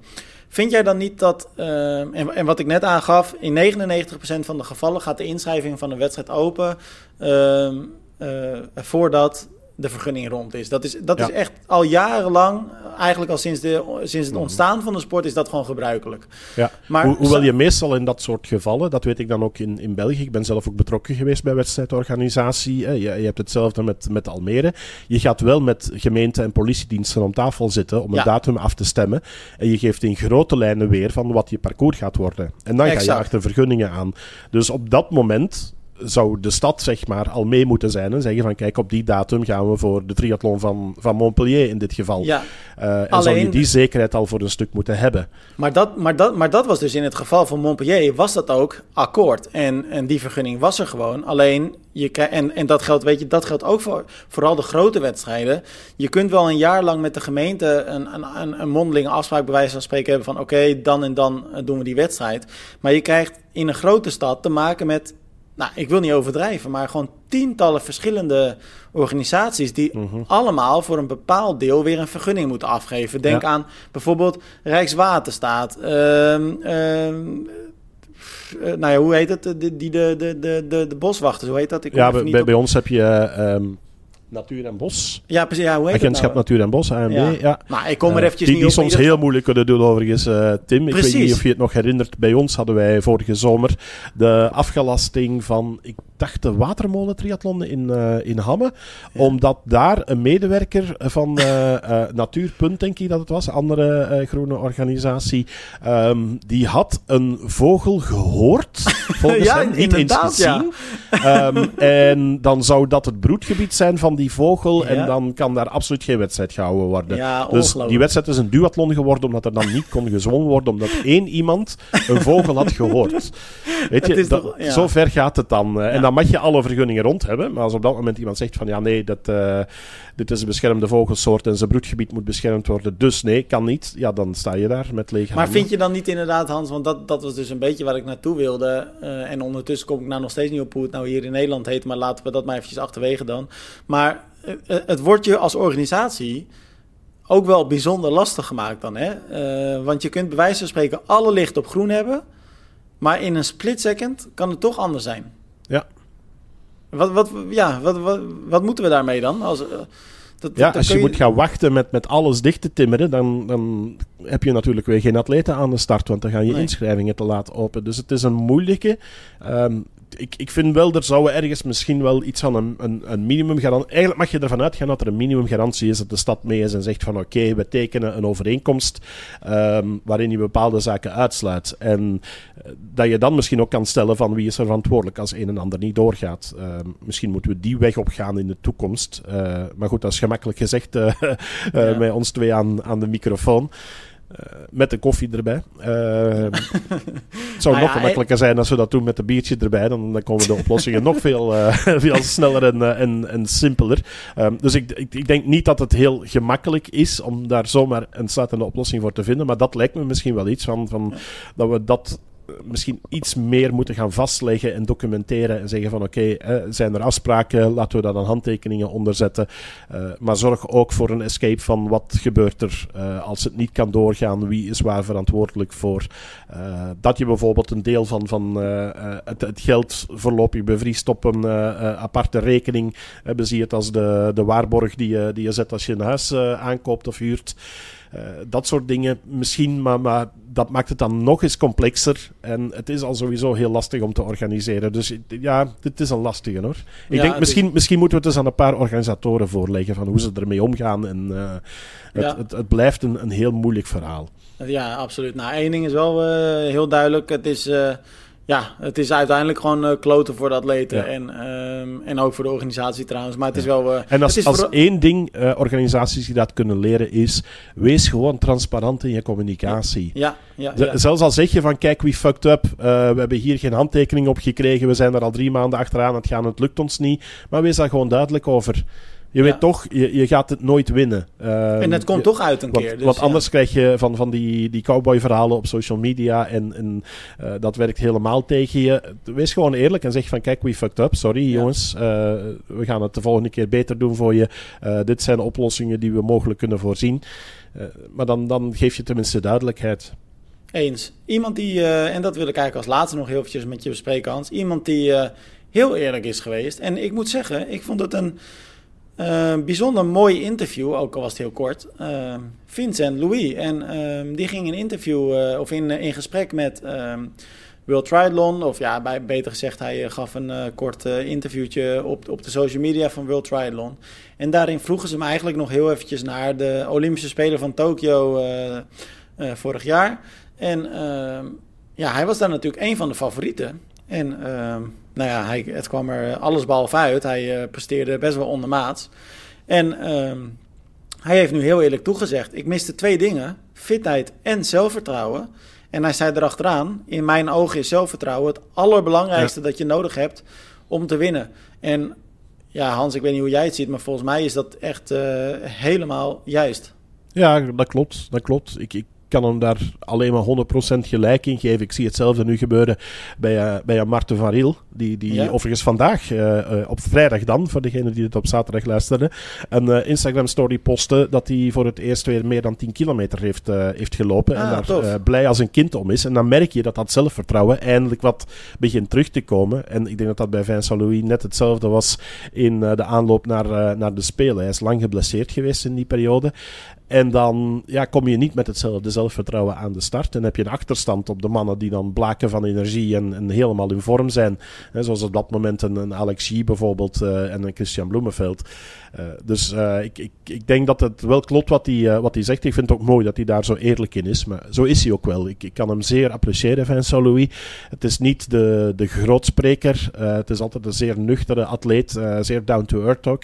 Vind jij dan niet dat, uh, en, en, wat ik net aangaf, in 99% van de gevallen gaat de inschrijving van een wedstrijd open uh, uh, voordat de vergunning rond is. Dat is, dat ja. is echt al jarenlang, eigenlijk al sinds, de, sinds het ontstaan van de sport, is dat gewoon gebruikelijk. Ja. Maar, Ho hoewel je meestal in dat soort gevallen, dat weet ik dan ook in, in België, ik ben zelf ook betrokken geweest bij wedstrijdorganisatie, je, je hebt hetzelfde met, met Almere. Je gaat wel met gemeente en politiediensten om tafel zitten om een ja. datum af te stemmen. En je geeft in grote lijnen weer van wat je parcours gaat worden. En dan exact. ga je achter vergunningen aan. Dus op dat moment zou de stad zeg maar al mee moeten zijn en zeggen van kijk op die datum gaan we voor de triathlon van, van Montpellier in dit geval. Ja, uh, en Alleen, zou je die zekerheid al voor een stuk moeten hebben. Maar dat, maar, dat, maar dat was dus in het geval van Montpellier was dat ook akkoord en, en die vergunning was er gewoon. Alleen je en, en dat geldt, weet je, dat geldt ook voor vooral de grote wedstrijden. Je kunt wel een jaar lang met de gemeente een, een, een mondelinge afspraak bij wijze van spreken hebben van oké, okay, dan en dan doen we die wedstrijd. Maar je krijgt in een grote stad te maken met nou, ik wil niet overdrijven, maar gewoon tientallen verschillende organisaties die -hmm. allemaal voor een bepaald deel weer een vergunning moeten afgeven. Denk ja. aan bijvoorbeeld Rijkswaterstaat. Um, um, uh, nou ja, hoe heet het? Die, de, de, de, de, de boswachters, hoe heet dat? Ik ja, bij, op... bij, ons heb je um, Natuur en Bos. Ja, precies. Ja, hoe heet Agentschap nou? Natuur en Bos, ANB. Ja. ja. Maar ik kom er eventjes uh, die, niet die soms heel moeilijk kunnen doen overigens, uh, Tim. Precies. Ik weet niet of je het nog herinnert. Bij ons hadden wij vorige zomer de afgelasting van, ik dacht de watermolen triathlon in, uh, in Hamme. Ja. Omdat daar een medewerker van uh, Natuurpunt, denk ik dat het was, een andere groene organisatie, um, die had een vogel gehoord, volgens ja, hem, niet eens gezien. Ja. um, en dan zou dat het broedgebied zijn van die vogel en dan kan daar absoluut geen wedstrijd gehouden worden. Dus die wedstrijd is een duathlon geworden omdat er dan niet kon gezwommen worden omdat één iemand een vogel had gehoord. Weet je, dat, toch, zo ver gaat het dan. En dan mag je alle vergunningen rond hebben. Maar als op dat moment iemand zegt van ja, nee, dat, uh, dit is een beschermde vogelsoort en zijn broedgebied moet beschermd worden, dus nee, kan niet. Ja, dan sta je daar met lege Maar vind je dan niet inderdaad, Hans, want dat, dat was dus een beetje waar ik naartoe wilde. Uh, en ondertussen kom ik nou nog steeds niet op hoe het nou hier in Nederland heet, maar laten we dat maar eventjes achterwege dan. Maar uh, het wordt je als organisatie ook wel bijzonder lastig gemaakt dan, hè? want je kunt bij wijze van spreken alle licht op groen hebben, maar in een split second kan het toch anders zijn. Ja. Wat, wat, ja, wat, wat, wat moeten we daarmee dan? Als, uh, dat, ja, als je, je, moet gaan wachten met, met alles dicht te timmeren, dan, dan heb je natuurlijk weer geen atleten aan de start, want dan gaan je nee. inschrijvingen te laat open. Dus het is een moeilijke. Um, ik, ik vind wel, er zou ergens misschien wel iets van een, een, een minimumgarantie... Eigenlijk mag je ervan uitgaan dat er een minimumgarantie is dat de stad mee is en zegt van oké, okay, we tekenen een overeenkomst um, waarin je bepaalde zaken uitsluit. En uh, dat je dan misschien ook kan stellen van wie is er verantwoordelijk als een en ander niet doorgaat. Uh, misschien moeten we die weg op gaan in de toekomst. Uh, maar goed, dat is gemakkelijk gezegd ja. met ons twee aan, aan de microfoon. Uh, met een koffie erbij. Uh, het zou nou nog ja, gemakkelijker zijn als we dat doen met een biertje erbij. Dan, dan komen de oplossingen nog veel, uh, veel sneller en, en, en simpeler. Um, dus ik, ik, ik, denk niet dat het heel gemakkelijk is om daar zomaar een sluitende oplossing voor te vinden. Maar dat lijkt me misschien wel iets van, van dat we dat misschien iets meer moeten gaan vastleggen en documenteren en zeggen van oké, zijn er afspraken, laten we daar dan handtekeningen onder zetten. Uh, maar zorg ook voor een escape van wat gebeurt er uh, als het niet kan doorgaan, wie is waar verantwoordelijk voor. Uh, dat je bijvoorbeeld een deel van, van het, het, geld voorlopig bevriest op een aparte rekening. We zien het als de, de waarborg die je, die je zet als je een huis aankoopt of huurt. Uh, dat soort dingen misschien, maar, maar dat maakt het dan nog eens complexer. En het is al sowieso heel lastig om te organiseren. Dus ja, dit is een lastige hoor. Ik ja, denk misschien, dus... misschien moeten we het eens aan een paar organisatoren voorleggen van hoe ze ermee omgaan. En uh, het, ja. het, het, blijft een, een heel moeilijk verhaal. Ja, absoluut. Nou, één ding is wel uh, heel duidelijk. Het is ja, het is uiteindelijk gewoon uh, kloten voor de atleten. Ja. En, um, en ook voor de organisatie trouwens. Maar het is wel. Uh, en als, als één ding uh, organisaties die dat kunnen leren is. Wees gewoon transparant in je communicatie. Ja, ja, de, ja. Zelfs al zeg je van kijk, we fucked up. we hebben hier geen handtekening op gekregen. We zijn er al drie maanden achteraan. Het gaan, het lukt ons niet. Maar wees daar gewoon duidelijk over. Je weet toch, je, je gaat het nooit winnen. Uh, en het komt toch uit een keer. Dus, want anders krijg je van, van die, die cowboy-verhalen op social media. En, en uh, dat werkt helemaal tegen je. Wees gewoon eerlijk en zeg van: kijk, we fucked up. Sorry jongens. Uh, we gaan het de volgende keer beter doen voor je. dit zijn oplossingen die we mogelijk kunnen voorzien. maar dan, dan geef je tenminste duidelijkheid. Eens. Iemand die, en dat wil ik eigenlijk als laatste nog heel eventjes met je bespreken, Hans. Iemand die heel eerlijk is geweest. En ik moet zeggen, ik vond het een. Uh, bijzonder mooi interview, ook al was het heel kort. Uh, Vincent Louis. En uh, die ging in interview uh, of in, in gesprek met ehm, World Triathlon. Of ja, bij, beter gezegd, hij gaf een uh, kort interviewtje op, op de social media van World Triathlon. En daarin vroegen ze hem eigenlijk nog heel eventjes naar de Olympische Spelen van Tokio vorig jaar. En ehm, ja, hij was daar natuurlijk een van de favorieten. En nou ja, hij, het kwam er allesbehalve uit. Hij uh, presteerde best wel ondermaats. En um, hij heeft nu heel eerlijk toegezegd: ik miste twee dingen: fitheid en zelfvertrouwen. En hij zei erachteraan: in mijn ogen is zelfvertrouwen het allerbelangrijkste ja. dat je nodig hebt om te winnen. En ja, Hans, ik weet niet hoe jij het ziet, maar volgens mij is dat echt uh, helemaal juist. Ja, dat klopt. Dat klopt. Ik, ik kan hem daar alleen maar 100% gelijk in geven. Ik zie hetzelfde nu gebeuren bij, uh, bij Marten van Riel. Die, die ja. overigens vandaag, uh, uh, op vrijdag dan, voor degene die het op zaterdag luisterde, een Instagram story postte dat hij voor het eerst weer meer dan 10 kilometer heeft, heeft gelopen. Ah, en daar blij als een kind om is. En dan merk je dat dat zelfvertrouwen eindelijk wat begint terug te komen. En ik denk dat dat bij Vincent Louis net hetzelfde was in de aanloop naar, naar de Spelen. Hij is lang geblesseerd geweest in die periode. En dan ja, kom je niet met hetzelfde zelfvertrouwen aan de start. En heb je een achterstand op de mannen die dan blaken van energie en, en helemaal in vorm zijn. Hè, zoals op dat moment een, een Alex bijvoorbeeld uh, en een Christian Bloemenveld. Uh, dus uh, ik, ik, ik denk dat het wel klopt wat hij, wat hij zegt. Ik vind het ook mooi dat hij daar zo eerlijk in is. Maar zo is hij ook wel. Ik, ik kan hem zeer appreciëren, Vincent Louis. Het is niet de, de grootspreker. het is altijd een zeer nuchtere atleet. zeer down to earth ook.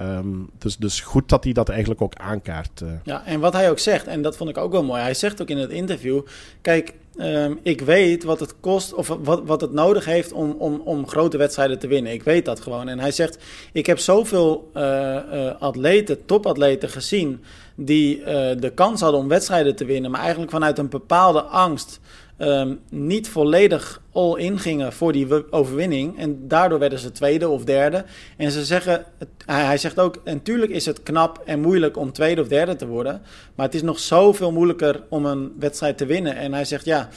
Um, dus, dus goed dat hij dat eigenlijk ook aankaart. Ja, en wat hij ook zegt, en dat vond ik ook wel mooi. Hij zegt ook in het interview: kijk, ehm, ik weet wat het kost of wat, wat het nodig heeft om, om, om grote wedstrijden te winnen. Ik weet dat gewoon. En hij zegt, ik heb zoveel uh, atleten, topatleten gezien die de kans hadden om wedstrijden te winnen, maar eigenlijk vanuit een bepaalde angst um, niet volledig all-in gingen voor die overwinning. En daardoor werden ze tweede of derde. En ze zeggen, hij zegt ook, natuurlijk is het knap en moeilijk om tweede of derde te worden. Maar het is nog zoveel moeilijker om een wedstrijd te winnen. En hij zegt, ja,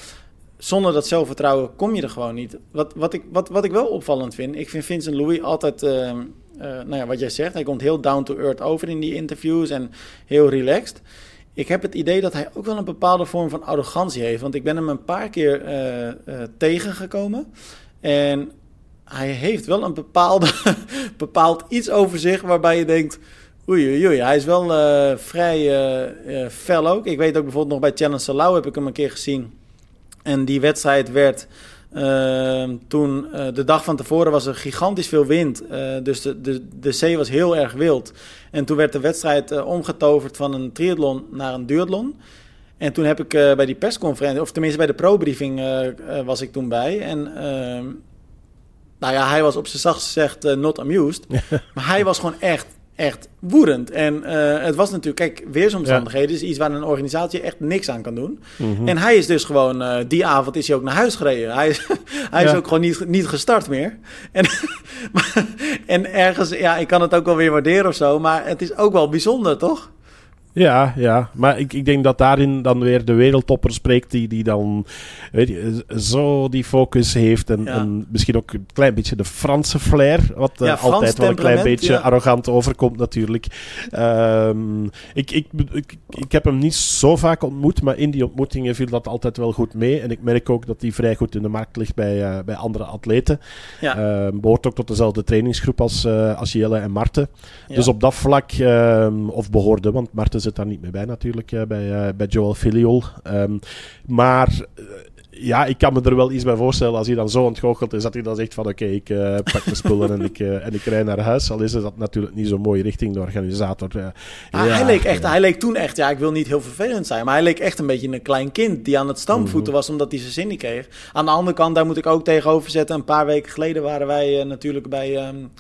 zonder dat zelfvertrouwen kom je er gewoon niet. Wat, wat, ik, wat, wat ik wel opvallend vind, ik vind Vincent Louis altijd... Uh, uh, nou ja, wat jij zegt, hij komt heel down to earth over in die interviews en heel relaxed ik heb het idee dat hij ook wel een bepaalde vorm van arrogantie heeft. Want ik ben hem een paar keer uh, uh, tegengekomen. En hij heeft wel een bepaalde, bepaald iets over zich waarbij je denkt... Oei, oei, oei. Hij is wel uh, vrij fel ook. Ik weet ook bijvoorbeeld nog bij Challenge Salau heb ik hem een keer gezien. En die wedstrijd werd Ehm, toen uh, de dag van tevoren was er gigantisch veel wind. Uh, dus de, de, de zee was heel erg wild. En toen werd de wedstrijd uh, omgetoverd van een triathlon naar een duathlon. En toen heb ik bij die persconferentie, of tenminste bij de pro-briefing was ik toen bij. En ehm, nou ja, hij was op zijn zachtst gezegd not amused. maar hij was gewoon echt echt woedend. En uh, het was natuurlijk, kijk, weersomstandigheden is iets waar een organisatie echt niks aan kan doen. Mm-hmm. En hij is dus gewoon, uh, die avond is hij ook naar huis gereden. Hij is, hij ja. is ook gewoon niet, niet gestart meer. En, en ergens, ja, ik kan het ook wel weer waarderen of zo, maar het is ook wel bijzonder, toch? Ja, ja. Maar ik, ik denk dat daarin dan weer de wereldtopper spreekt die, die dan weet je, zo die focus heeft. En, en misschien ook een klein beetje de Franse flair. Wat ja, uh, altijd wel een klein beetje ja. arrogant overkomt natuurlijk. Um, ik, ik, ik, ik heb hem niet zo vaak ontmoet, maar in die ontmoetingen viel dat altijd wel goed mee. En ik merk ook dat hij vrij goed in de markt ligt bij, uh, bij andere atleten. Ja. Uh, behoort ook tot dezelfde trainingsgroep als, als Jelle en Marten. Dus op dat vlak, of behoorde, want Marten zit daar niet meer bij natuurlijk, uh, bij, uh, bij Joel Filiol. Um, maar uh, ja, ik kan me er wel iets bij voorstellen als hij dan zo ontgoocheld is, dat hij dan zegt van oké, okay, ik uh, pak mijn spullen en ik, uh, en ik rij naar huis. Al is dat natuurlijk niet zo mooi richting de organisator. Uh, ah, ja, hij, leek echt, hij leek toen echt, ja, ik wil niet heel vervelend zijn, maar hij leek echt een beetje een klein kind die aan het stampvoeten mm -hmm. was omdat hij zijn zin niet kreeg. Aan de andere kant, daar moet ik ook tegenover zetten. Een paar weken geleden waren wij natuurlijk bij um,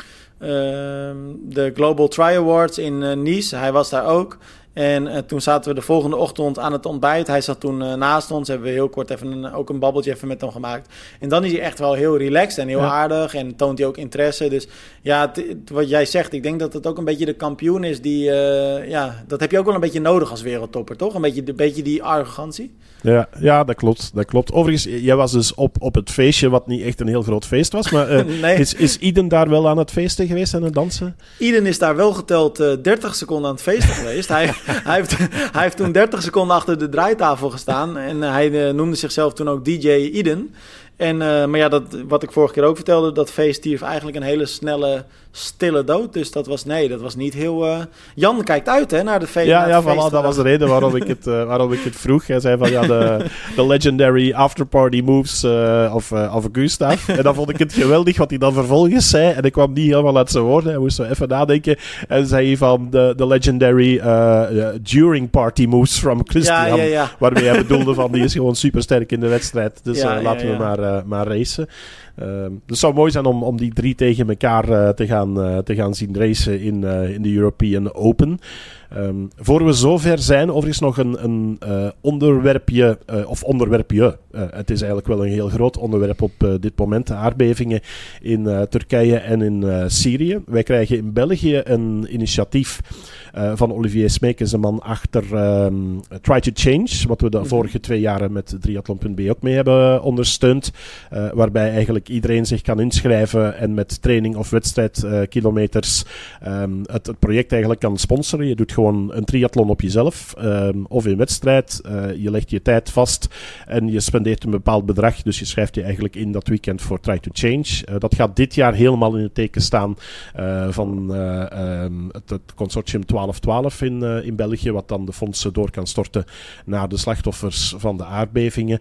de Global Tri Awards in Nice. Hij was daar ook. En uh, toen zaten we de volgende ochtend aan het ontbijt. Hij zat toen uh, naast ons. Hebben we heel kort even een, ook een babbeltje even met hem gemaakt. En dan is hij echt wel heel relaxed en heel ja. aardig. En toont hij ook interesse. Dus ja, wat jij zegt, ik denk dat het ook een beetje de kampioen is die... Uh, ja, dat heb je ook wel een beetje nodig als wereldtopper, toch? Een beetje, een beetje die arrogantie. Ja, ja, dat klopt. Dat klopt. Overigens, jij was dus op, op het feestje, wat niet echt een heel groot feest was. Maar nee. is, is Iden daar wel aan het feesten geweest en het dansen? Iden is daar wel geteld 30 seconden aan het feesten geweest. Hij hij, heeft, hij heeft toen 30 seconden achter de draaitafel gestaan. En hij uh, noemde zichzelf toen ook DJ Eden. En, maar ja, dat, wat ik vorige keer ook vertelde, dat feest stierf eigenlijk een hele snelle, stille dood. Dus dat was, nee, dat was niet heel... Uh... Jan kijkt uit hè, naar de feest. Ja, ja voilà, dat was de reden waarom ik het, uh, waarom ik het vroeg. Hij zei van, ja, de, de legendary afterparty moves of, of Gustav. En dan vond ik het geweldig wat hij dan vervolgens zei. En ik kwam niet helemaal uit zijn woorden. Hij moest zo even nadenken. En zei van, de, de legendary during party moves from Christian. Ja, ja, ja. Waarmee hij bedoelde van, die is gewoon super sterk in de wedstrijd. Dus laten we maar uh, maar racen. Dus het zou mooi zijn om, om die drie tegen elkaar uh, te, gaan, uh, te gaan zien racen in, in de European Open. Um, voor we zover zijn, overigens nog een, een onderwerpje, of onderwerpje. het is eigenlijk wel een heel groot onderwerp op dit moment. De aardbevingen in Turkije en in Syrië. Wij krijgen in België een initiatief van Olivier Smeekens, de man achter um, Try to Change. Wat we de -hmm. vorige twee jaren met triathlon.be ook mee hebben ondersteund. waarbij eigenlijk iedereen zich kan inschrijven en met training of wedstrijdkilometers um, het, het, project eigenlijk kan sponsoren. Je doet gewoon een triathlon op jezelf um, of in wedstrijd. Uh, je legt je tijd vast en je spendeert een bepaald bedrag. Dus je schrijft je eigenlijk in dat weekend voor Try to Change. Uh, dat gaat dit jaar helemaal in het teken staan uh, van um, het, het, consortium 1212 in, in België, wat dan de fondsen door kan storten naar de slachtoffers van de aardbevingen.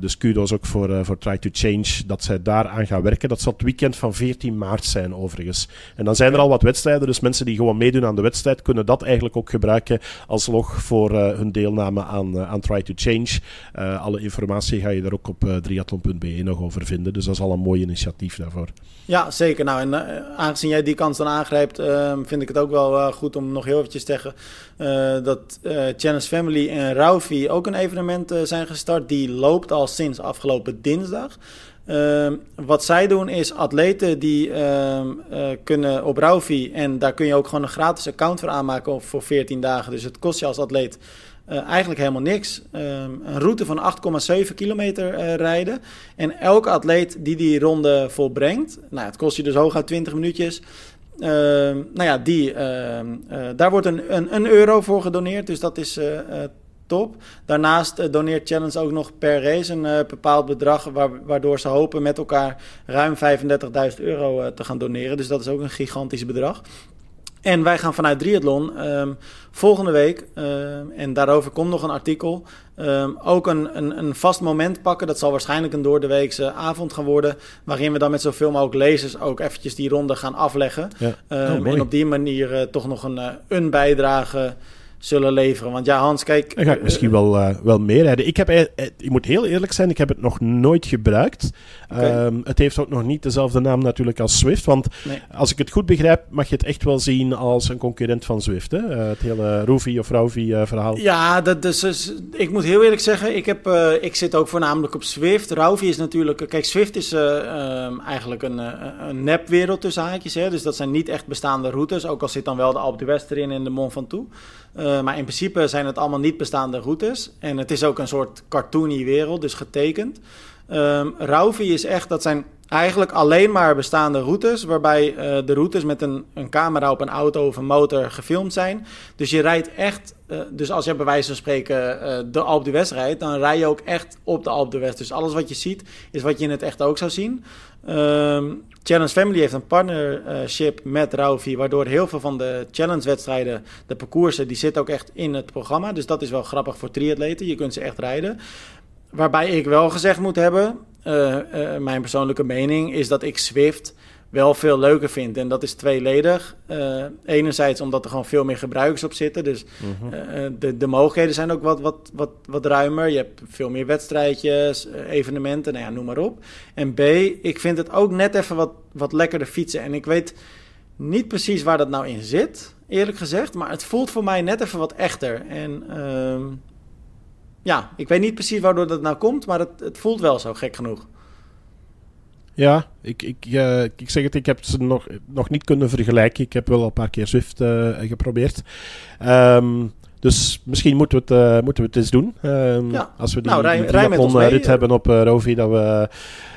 dus kudos ook voor, voor Try to Change dat zij daar daaraan gaan werken. Dat zal het weekend van 14 maart zijn, overigens. En dan zijn er al wat wedstrijden, dus mensen die gewoon meedoen aan de wedstrijd kunnen dat eigenlijk ook gebruiken als log voor uh, hun deelname aan, uh, aan Try to Change. Uh, alle informatie ga je daar ook op triathlon.be nog over vinden. Dus dat is al een mooi initiatief daarvoor. Ja, zeker. Nou, en aangezien jij die kans dan aangrijpt, ehm, vind ik het ook wel goed om nog heel eventjes te zeggen dat Challenge Family en Raufi ook een evenement zijn gestart. Die loopt al sinds afgelopen dinsdag. Ehm, wat zij doen is atleten die uh, uh, kunnen op Rauvi en daar kun je ook gewoon een gratis account voor aanmaken voor 14 dagen. Dus het kost je als atleet uh, eigenlijk helemaal niks. Um, een route van 8,7 kilometer uh, rijden. En elke atleet die die ronde volbrengt, nou, het kost je dus hooguit 20 minuutjes. nou ja, die, daar wordt een, een, een, euro voor gedoneerd. Dus dat is top. Daarnaast uh, doneert Challenge ook nog per race een uh, bepaald bedrag, waardoor ze hopen met elkaar ruim 35.000 euro uh, te gaan doneren. Dus dat is ook een gigantisch bedrag. En wij gaan vanuit Triathlon um, volgende week, um, en daarover komt nog een artikel, um, ook een, een, een, vast moment pakken. Dat zal waarschijnlijk een door de weekse avond gaan worden, waarin we dan met zoveel mogelijk lezers ook eventjes die ronde gaan afleggen. Ja. Oh, en op die manier toch nog een, een bijdrage zullen leveren. Want ja, Hans, kijk... Dan ga ik misschien wel, uh, wel meer rijden. Ik, heb, uh, ik moet heel eerlijk zijn, ik heb het nog nooit gebruikt. Okay. Um, het heeft ook nog niet dezelfde naam natuurlijk als Swift. Want nee. als ik het goed begrijp, mag je het echt wel zien als een concurrent van Swift. Hè? Uh, het hele Roofy of Rauvi verhaal. Ja, dat, dus, dus, ik moet heel eerlijk zeggen, ik, heb, ik zit ook voornamelijk op Swift. Rauvi is natuurlijk... Kijk, Swift is um, eigenlijk een, een nepwereld tussen haakjes. Hè? Dus dat zijn niet echt bestaande routes. Ook al zit dan wel de Alpe d'Huez erin en de Mont Ventoux. Uh, maar in principe zijn het allemaal niet bestaande routes. En het is ook een soort cartoony wereld, dus getekend. Um, Rauvi is echt, dat zijn eigenlijk alleen maar bestaande routes, waarbij uh, de routes met een, een, camera op een auto of een motor gefilmd zijn. Dus je rijdt echt, uh, dus als je bij wijze van spreken uh, de Alpe d'Huez rijdt, dan rij je ook echt op de Alpe d'Huez. Dus alles wat je ziet, is wat je in het echt ook zou zien. Um, Challenge Family heeft een partnership met Rauvi, waardoor heel veel van de challenge-wedstrijden, de parcoursen, die zitten ook echt in het programma. Dus dat is wel grappig voor triatleten. Je kunt ze echt rijden. Waarbij ik wel gezegd moet hebben, uh, uh, mijn persoonlijke mening, is dat ik Swift wel veel leuker vind. En dat is tweeledig. Uh, enerzijds omdat er gewoon veel meer gebruikers op zitten. Dus mm -hmm. de, de mogelijkheden zijn ook wat, wat, wat, wat ruimer. Je hebt veel meer wedstrijdjes, evenementen, nou ja, noem maar op. En B, ik vind het ook net even wat, wat lekkerder fietsen. En ik weet niet precies waar dat nou in zit, eerlijk gezegd. Maar het voelt voor mij net even wat echter. En uh, ja, ik weet niet precies waardoor dat nou komt, maar het, het voelt wel zo, gek genoeg. Ja, ik, ik, uh, ik zeg het, ik heb ze nog, nog niet kunnen vergelijken. Ik heb wel een paar keer Swift uh, geprobeerd. Um, dus misschien moeten we het, uh, moeten we het eens doen. Um, ja. Als we die, nou, rij, die rij rit hebben op Rovi, dat we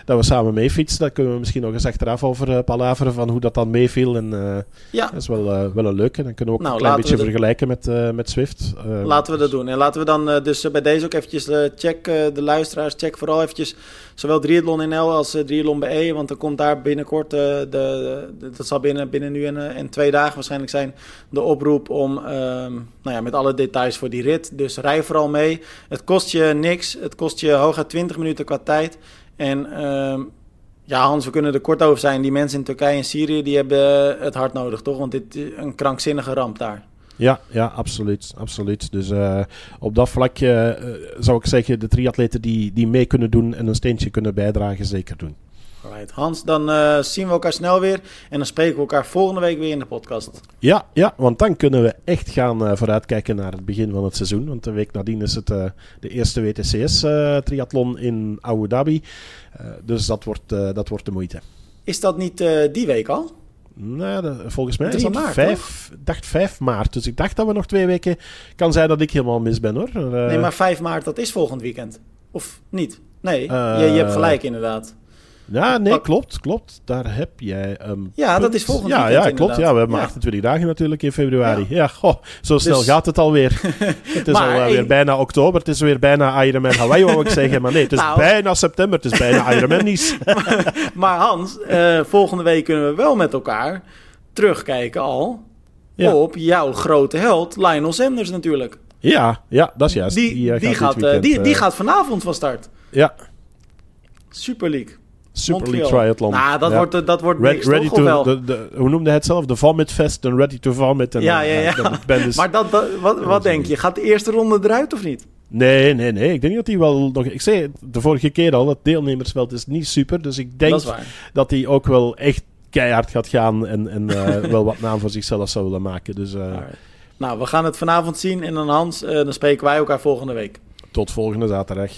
dat we samen mee fietsen. Dan kunnen we misschien nog eens achteraf over uh, palaveren van hoe dat dan meeviel. En uh, ja. dat is wel, uh, wel een leuke. Dan kunnen we ook nou, een klein beetje vergelijken met, met Swift. laten we dat doen. En laten we dan dus bij deze ook eventjes check, de luisteraars, check vooral eventjes zowel Triathlon NL als Triathlon BE. Want er komt daar binnenkort, de, de, dat zal binnen, binnen nu en, en twee dagen waarschijnlijk zijn, de oproep om, ehm, nou ja, met alle details voor die rit. Dus rij vooral mee. Het kost je niks. Het kost je hooguit 20 minuten qua tijd. En uh, ja, Hans, we kunnen er kort over zijn. Die mensen in Turkije en Syrië, die hebben het hard nodig, toch? Want dit is een krankzinnige ramp daar. Ja, ja, absoluut. absoluut. Dus uh, op dat vlak uh, zou ik zeggen, de triatleten die, die mee kunnen doen en een steentje kunnen bijdragen, zeker doen. Hans, dan uh, zien we elkaar snel weer. En dan spreken we elkaar volgende week weer in de podcast. Ja, ja want dan kunnen we echt gaan uh, vooruitkijken naar het begin van het seizoen. Want de week nadien is het uh, de eerste WTCS-triathlon in Abu Dhabi. dus dat wordt, dat wordt de moeite. Is dat niet die week al? Nee, dat, volgens mij is dat maart, 5, dacht 5 maart. Dus ik dacht dat we nog twee weken... Kan zijn dat ik helemaal mis ben, hoor. nee, maar 5 maart, dat is volgend weekend. Of niet? Nee, je, je hebt gelijk inderdaad. Ja, nee, klopt, klopt. Daar heb jij um, Ja, punt. dat is volgende ja, Ja, klopt. Ja, we hebben ja. 28 dagen natuurlijk in februari. Ja, ja goh, zo snel dus... gaat het alweer. het is alweer uh, weer bijna oktober. Het is weer bijna Ironman Hawaii, wou ik zeggen. Maar nee, het is nou. bijna september. Het is bijna Ironman Nice. maar, maar Hans, uh, volgende week kunnen we wel met elkaar terugkijken al op jouw grote held, Lionel Sanders natuurlijk. Ja, ja, dat is juist. Die, die, die gaat, gaat, weekend, die, die gaat vanavond van start. Ja. Super League. Super League Montreal. Triathlon. Nou, dat Ja. wordt, dat wordt Red- niks, ready toch? to, Of wel? de, de, hoe noemde hij het zelf? De Vomit Fest en Ready to Vomit. En Ja, dan- ja, ja. ben dus- Maar dat, dat- wat, wat denk je? Gaat de eerste ronde eruit of niet? Nee, nee, nee. Ik denk dat hij wel nog... Ik zei de vorige keer al, het deelnemersveld is niet super. Dus ik denk dat hij ook wel echt keihard gaat gaan en, en eh, wel wat naam voor zichzelf zou willen maken. Dus eh. Nou, we gaan het vanavond zien. En dan Hans, eh, dan spreken wij elkaar volgende week. tot volgende zaterdag.